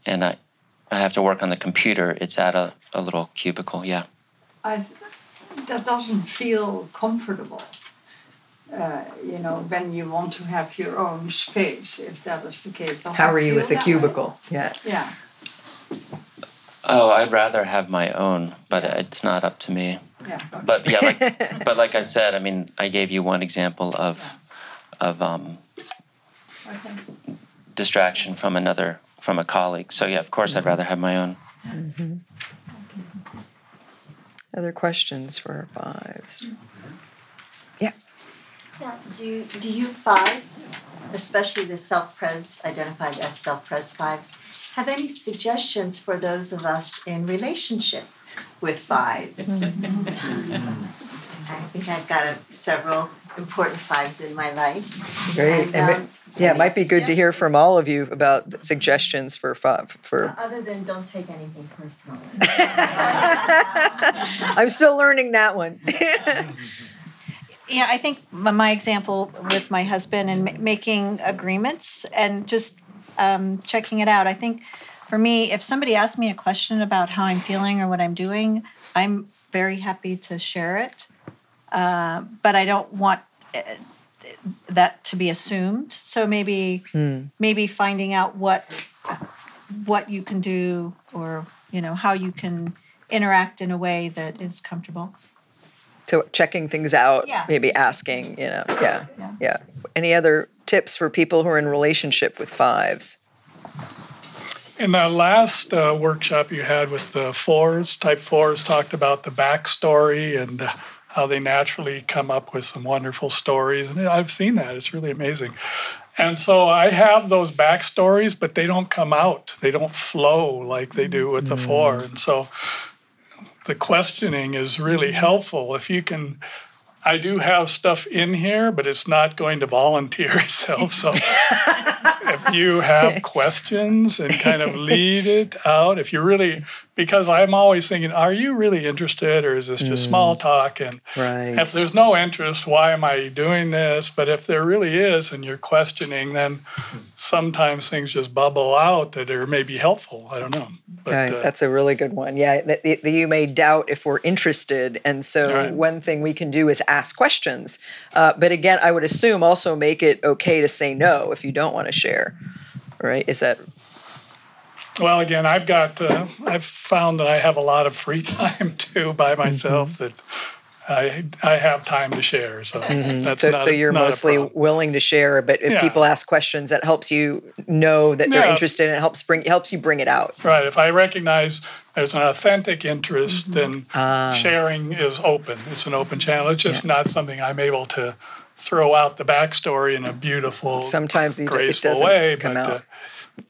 and I, I have to work on the computer, it's at a, a little cubicle. Yeah. I, that doesn't feel comfortable. Uh, you know, when you want to have your own space, if that is the case. Does how are you with the that way? cubicle yeah Yeah. Oh, I'd rather have my own, but it's not up to me. Yeah. But yeah, like, (laughs) but like I said, I mean, I gave you one example of, of um, Okay. distraction from another from a colleague. So yeah, of course, I'd mm-hmm. rather have my own. Mm-hmm. other questions for our fives mm-hmm. yeah Yeah, do do you fives, especially the self-pres identified as self-pres fives, have any suggestions for those of us in relationship with fives? (laughs) (laughs) I think I've got a, several important fives in my life. Great. And, And ma- um, yeah, it might be good to hear from all of you about suggestions for five. For Other than don't take anything personally. (laughs) I'm still learning that one. yeah, I think my, my example with my husband and ma- making agreements and just um, checking it out. I think for me, if somebody asks me a question about how I'm feeling or what I'm doing, I'm very happy to share it. Uh, but I don't want uh, that to be assumed. So maybe maybe finding out what what you can do or you know how you can interact in a way that is comfortable. So checking things out, Yeah. maybe asking, you know, yeah, Yeah. yeah. Any other tips for people who are in relationship with fives? In that last uh, workshop you had with the fours, type fours, talked about the backstory and how they naturally come up with some wonderful stories. And I've seen that, it's really amazing. And so I have those backstories, but they don't come out, they don't flow like they do with the four. And so the questioning is really helpful. If you can, I do have stuff in here, but it's not going to volunteer (laughs) itself. So if you have (laughs) questions and kind of lead it out, if you really, because I'm always thinking, are you really interested or is this just small talk? And Right. if there's no interest, why am I doing this? But if there really is and you're questioning, then sometimes things just bubble out that are maybe helpful. I don't know. But, Right, uh, that's a really good one. Yeah, that, that you may doubt if we're interested, and so Right. one thing we can do is ask questions. Uh, but again, I would assume also make it okay to say no if you don't want to share. Right? Is that Well, again, I've got, uh, I've found that I have a lot of free (laughs) time too by myself that I, I have time to share. So Mm-hmm. so? not, so you're not mostly willing to share, but if Yeah. people ask questions, that helps you know that they're Yeah. interested, and it helps bring helps you bring it out. Right. If I recognize there's an authentic interest, Mm-hmm. then Ah. sharing is open. It's an open channel. It's just not something I'm able to throw out the backstory in a beautiful, Sometimes you, it graceful doesn't way. come but out. uh,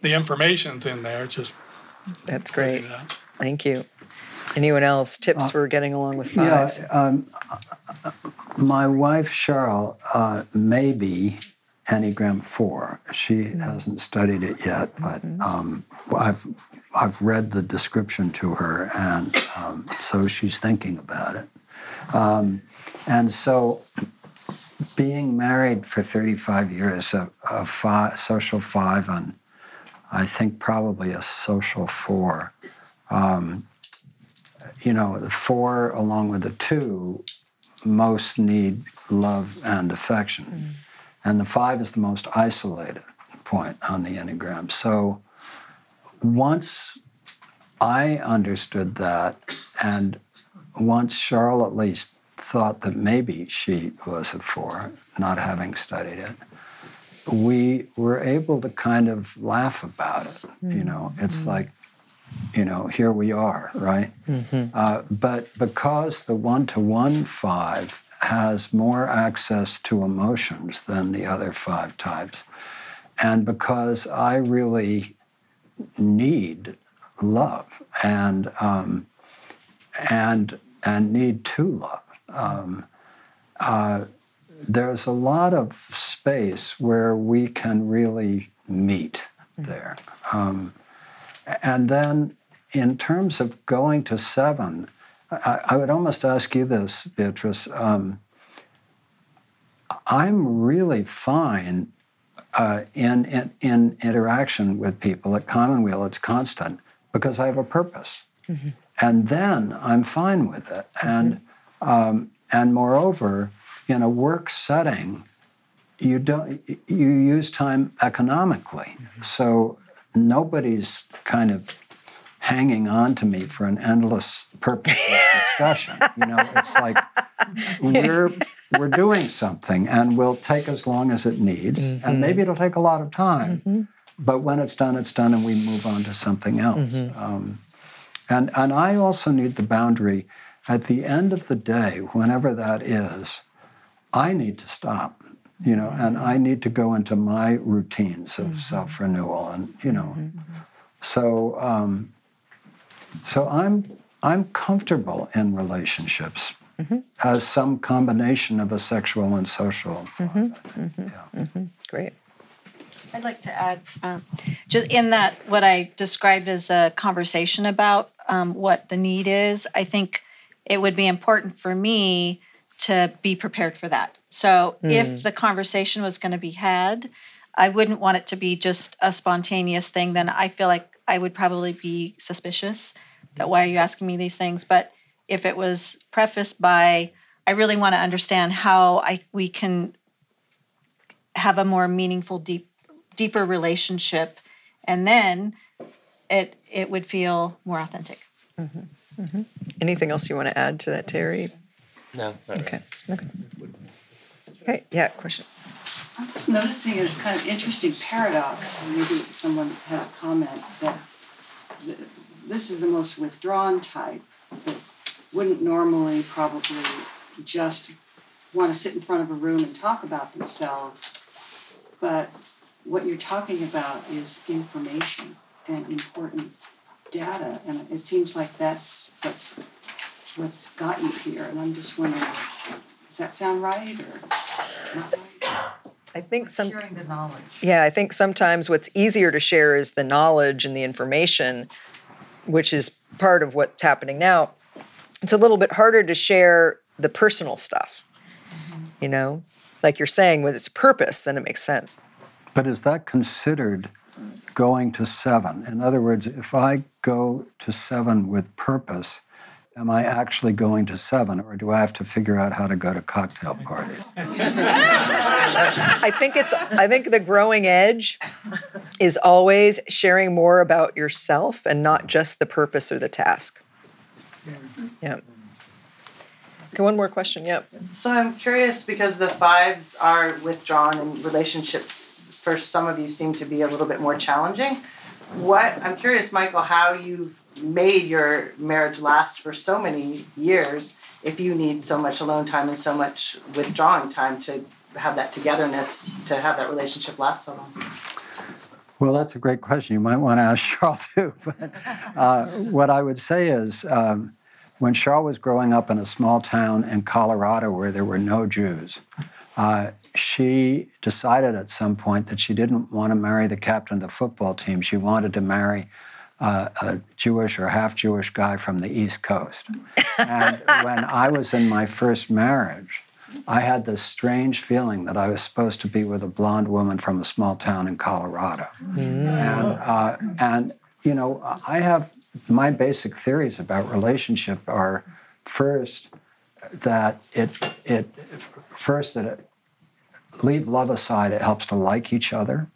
the information's in there. Just That's great. you. Thank you. Anyone else? Tips for getting along with fives? Yeah, um, my wife Sharyle uh, may be Enneagram Four. She hasn't studied it yet, but um, I've I've read the description to her, and um, so she's thinking about it. Um, and so, being married for 35 years, a, a five, social five, and I think probably a social four. Um, you know, the four along with the two most need love and affection. And the five is the most isolated point on the Enneagram. So once I understood that, and once Sharyle at least thought that maybe she was a four, not having studied it, we were able to kind of laugh about it. You know, it's like, you know, here we are, right? Uh, but because the one to one five has more access to emotions than the other five types, and because I really need love and um, and and need to love, um, uh, there's a lot of space where we can really meet there. Um, and then, in terms of going to seven, I, I would almost ask you this, Beatrice. Um, I'm really fine uh, in, in, in interaction with people at Commonweal. It's constant because I have a purpose, and then I'm fine with it. And um, and moreover, in a work setting, you don't you use time economically, mm-hmm. so nobody's kind of hanging on to me for an endless purposeless discussion. You know, it's like (laughs) we're we're doing something and will take as long as it needs, and maybe mm-hmm. it'll take a lot of time. Mm-hmm. But when it's done, it's done, and we move on to something else. Um, and and I also need the boundary. At the end of the day, whenever that is, I need to stop. You know, and I need to go into my routines of self renewal, and you know, so um, so I'm I'm comfortable in relationships as some combination of a sexual and social. Yeah. Mm-hmm. Great. I'd like to add, um, just in that what I described as a conversation about um, what the need is, I think it would be important for me to be prepared for that. So hmm. if the conversation was going to be had, I wouldn't want it to be just a spontaneous thing. Then I feel like I would probably be suspicious that why are you asking me these things? But if it was prefaced by, I really want to understand how I we can have a more meaningful, deep, deeper relationship, and then it it would feel more authentic. Mm-hmm. Mm-hmm. Anything else you want to add to that, Terry? No. Okay. Okay. Okay. Yeah. Question. I'm just noticing a kind of interesting paradox. Maybe someone has a comment that this is the most withdrawn type that wouldn't normally probably just want to sit in front of a room and talk about themselves. But what you're talking about is information and important data, and it seems like that's what's what's got you here. And I'm just wondering, does that sound right or not right? I think some. Sharing the knowledge. Yeah, I think sometimes what's easier to share is the knowledge and the information, which is part of what's happening now. It's a little bit harder to share the personal stuff. Mm-hmm. You know, like you're saying, with its purpose, then it makes sense. But is that considered going to seven? In other words, if I go to seven with purpose, am I actually going to seven, or do I have to figure out how to go to cocktail parties? I think it's I think the growing edge is always sharing more about yourself and not just the purpose or the task. Yeah. Okay, one more question. Yep. So I'm curious because the fives are withdrawn and relationships for some of you seem to be a little bit more challenging. What I'm curious, Michael, how you've made your marriage last for so many years if you need so much alone time and so much withdrawing time to have that togetherness to have that relationship last so long. Well, that's a great question. You might want to ask Sharyle (laughs) too. But uh, what I would say is, um, when Sharyle was growing up in a small town in Colorado where there were no Jews, uh, she decided at some point that she didn't want to marry the captain of the football team. She wanted to marry uh, a Jewish or half Jewish guy from the East Coast. And (laughs) when I was in my first marriage, I had this strange feeling that I was supposed to be with a blonde woman from a small town in Colorado. And, uh, and, you know, I have my basic theories about relationship are first that it, it first that it, leave love aside, it helps to like each other.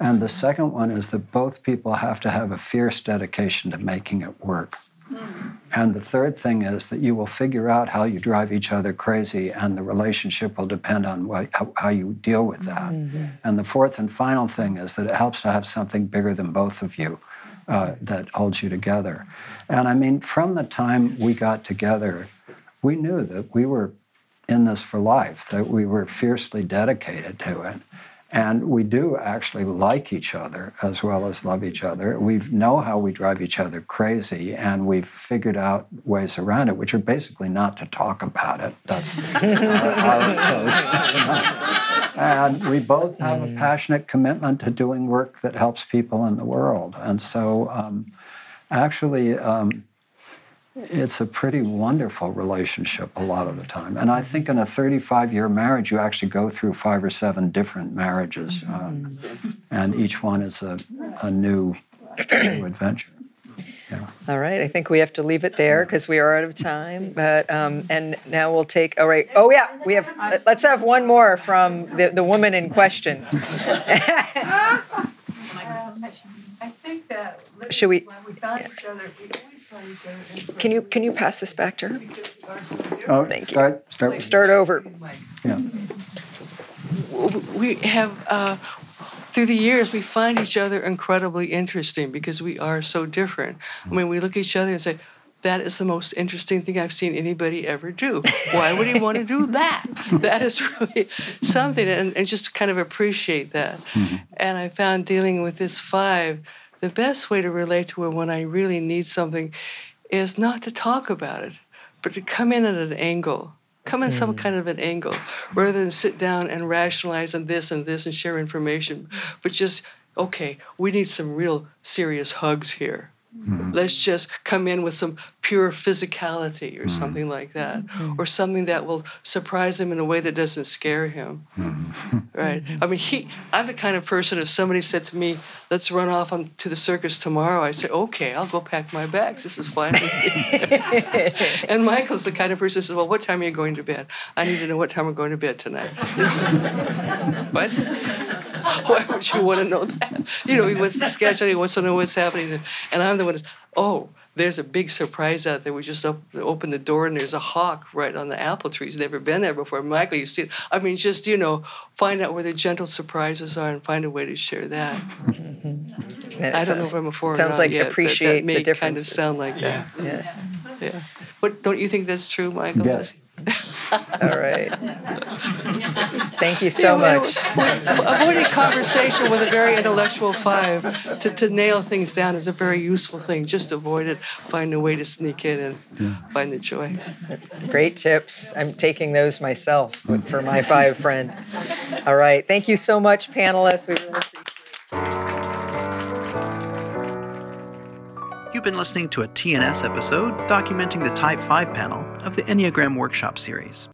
And the second one is that both people have to have a fierce dedication to making it work. And the third thing is that you will figure out how you drive each other crazy, and the relationship will depend on what, how, how you deal with that. And the fourth and final thing is that it helps to have something bigger than both of you uh, that holds you together. And I mean, from the time we got together, we knew that we were in this for life, that we were fiercely dedicated to it. And we do actually like each other as well as love each other. We know how we drive each other crazy, and we've figured out ways around it, which are basically not to talk about it. That's (laughs) our, our approach. and we both have a passionate commitment to doing work that helps people in the world. And so, um, actually, um, it's a pretty wonderful relationship a lot of the time. And I think in a 35 year marriage, you actually go through five or seven different marriages, uh, and each one is a, a new, new adventure. All right, I think we have to leave it there because we are out of time. But um, and now we'll take. All right. Oh yeah, we have. Let's have one more from the, the woman in question. (laughs) I think that Should we- when we found each other, we always found each other. Can you can you pass this back to her? Because we are so different. Oh, Thank you. start, start Start over. yeah. we have uh, through the years we find each other incredibly interesting because we are so different i mean we look at each other and say that is the most interesting thing i've seen anybody ever do why would he want to do that (laughs) that is really something and, and just kind of appreciate that and i found dealing with this five the best way to relate to her when i really need something is not to talk about it but to come in at an angle come in some hmm. kind of an angle rather than sit down and rationalize and this and this and share information but just okay we need some real serious hugs here Mm-hmm. let's just come in with some pure physicality or mm-hmm. something like that mm-hmm. or something that will surprise him in a way that doesn't scare him. (laughs) Right. I mean he i'm the kind of person if somebody said to me let's run off on, to the circus tomorrow i say okay i'll go pack my bags. This is fine (laughs) and michael's the kind of person who says well what time are you going to bed? I need to know what time we're going to bed tonight. (laughs) What (laughs) why would you want to know that you know he wants to schedule he wants to know what's happening and i'm the one that's oh there's a big surprise out there. We just op- open the door and there's a hawk right on the apple tree. He's never been there before. Michael, you see it. I mean, just, you know, find out where the gentle surprises are and find a way to share that. And I don't know sounds- if I'm a four Sounds like yet, but appreciate that may the kind of sound like that. Yeah. Yeah. But don't you think that's true, Michael? Yes. (laughs) All right. Thank you so Yeah, much. (laughs) Avoiding conversation with a very intellectual five to, to nail things down is a very useful thing. Just avoid it. Find a way to sneak in and find the joy. Great tips. I'm taking those myself for my five friend. All right. Thank you so much, panelists. We really appreciate You've been listening to a TNS episode documenting the Type 5 panel of the Enneagram Workshop Series.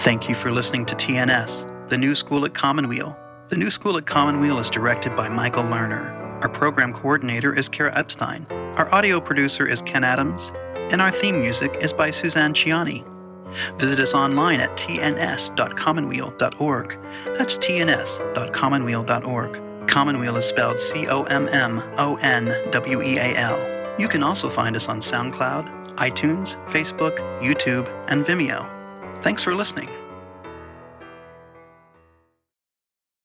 Thank you for listening to TNS, the new school at Commonweal. The new school at Commonweal is directed by Michael Lerner. Our program coordinator is Kara Epstein. Our audio producer is Ken Adams. And our theme music is by Suzanne Ciani. Visit us online at tns.commonweal.org. That's tns.commonweal.org. Commonweal is spelled C O M M O N W E A L. You can also find us on SoundCloud, iTunes, Facebook, YouTube, and Vimeo. Thanks for listening.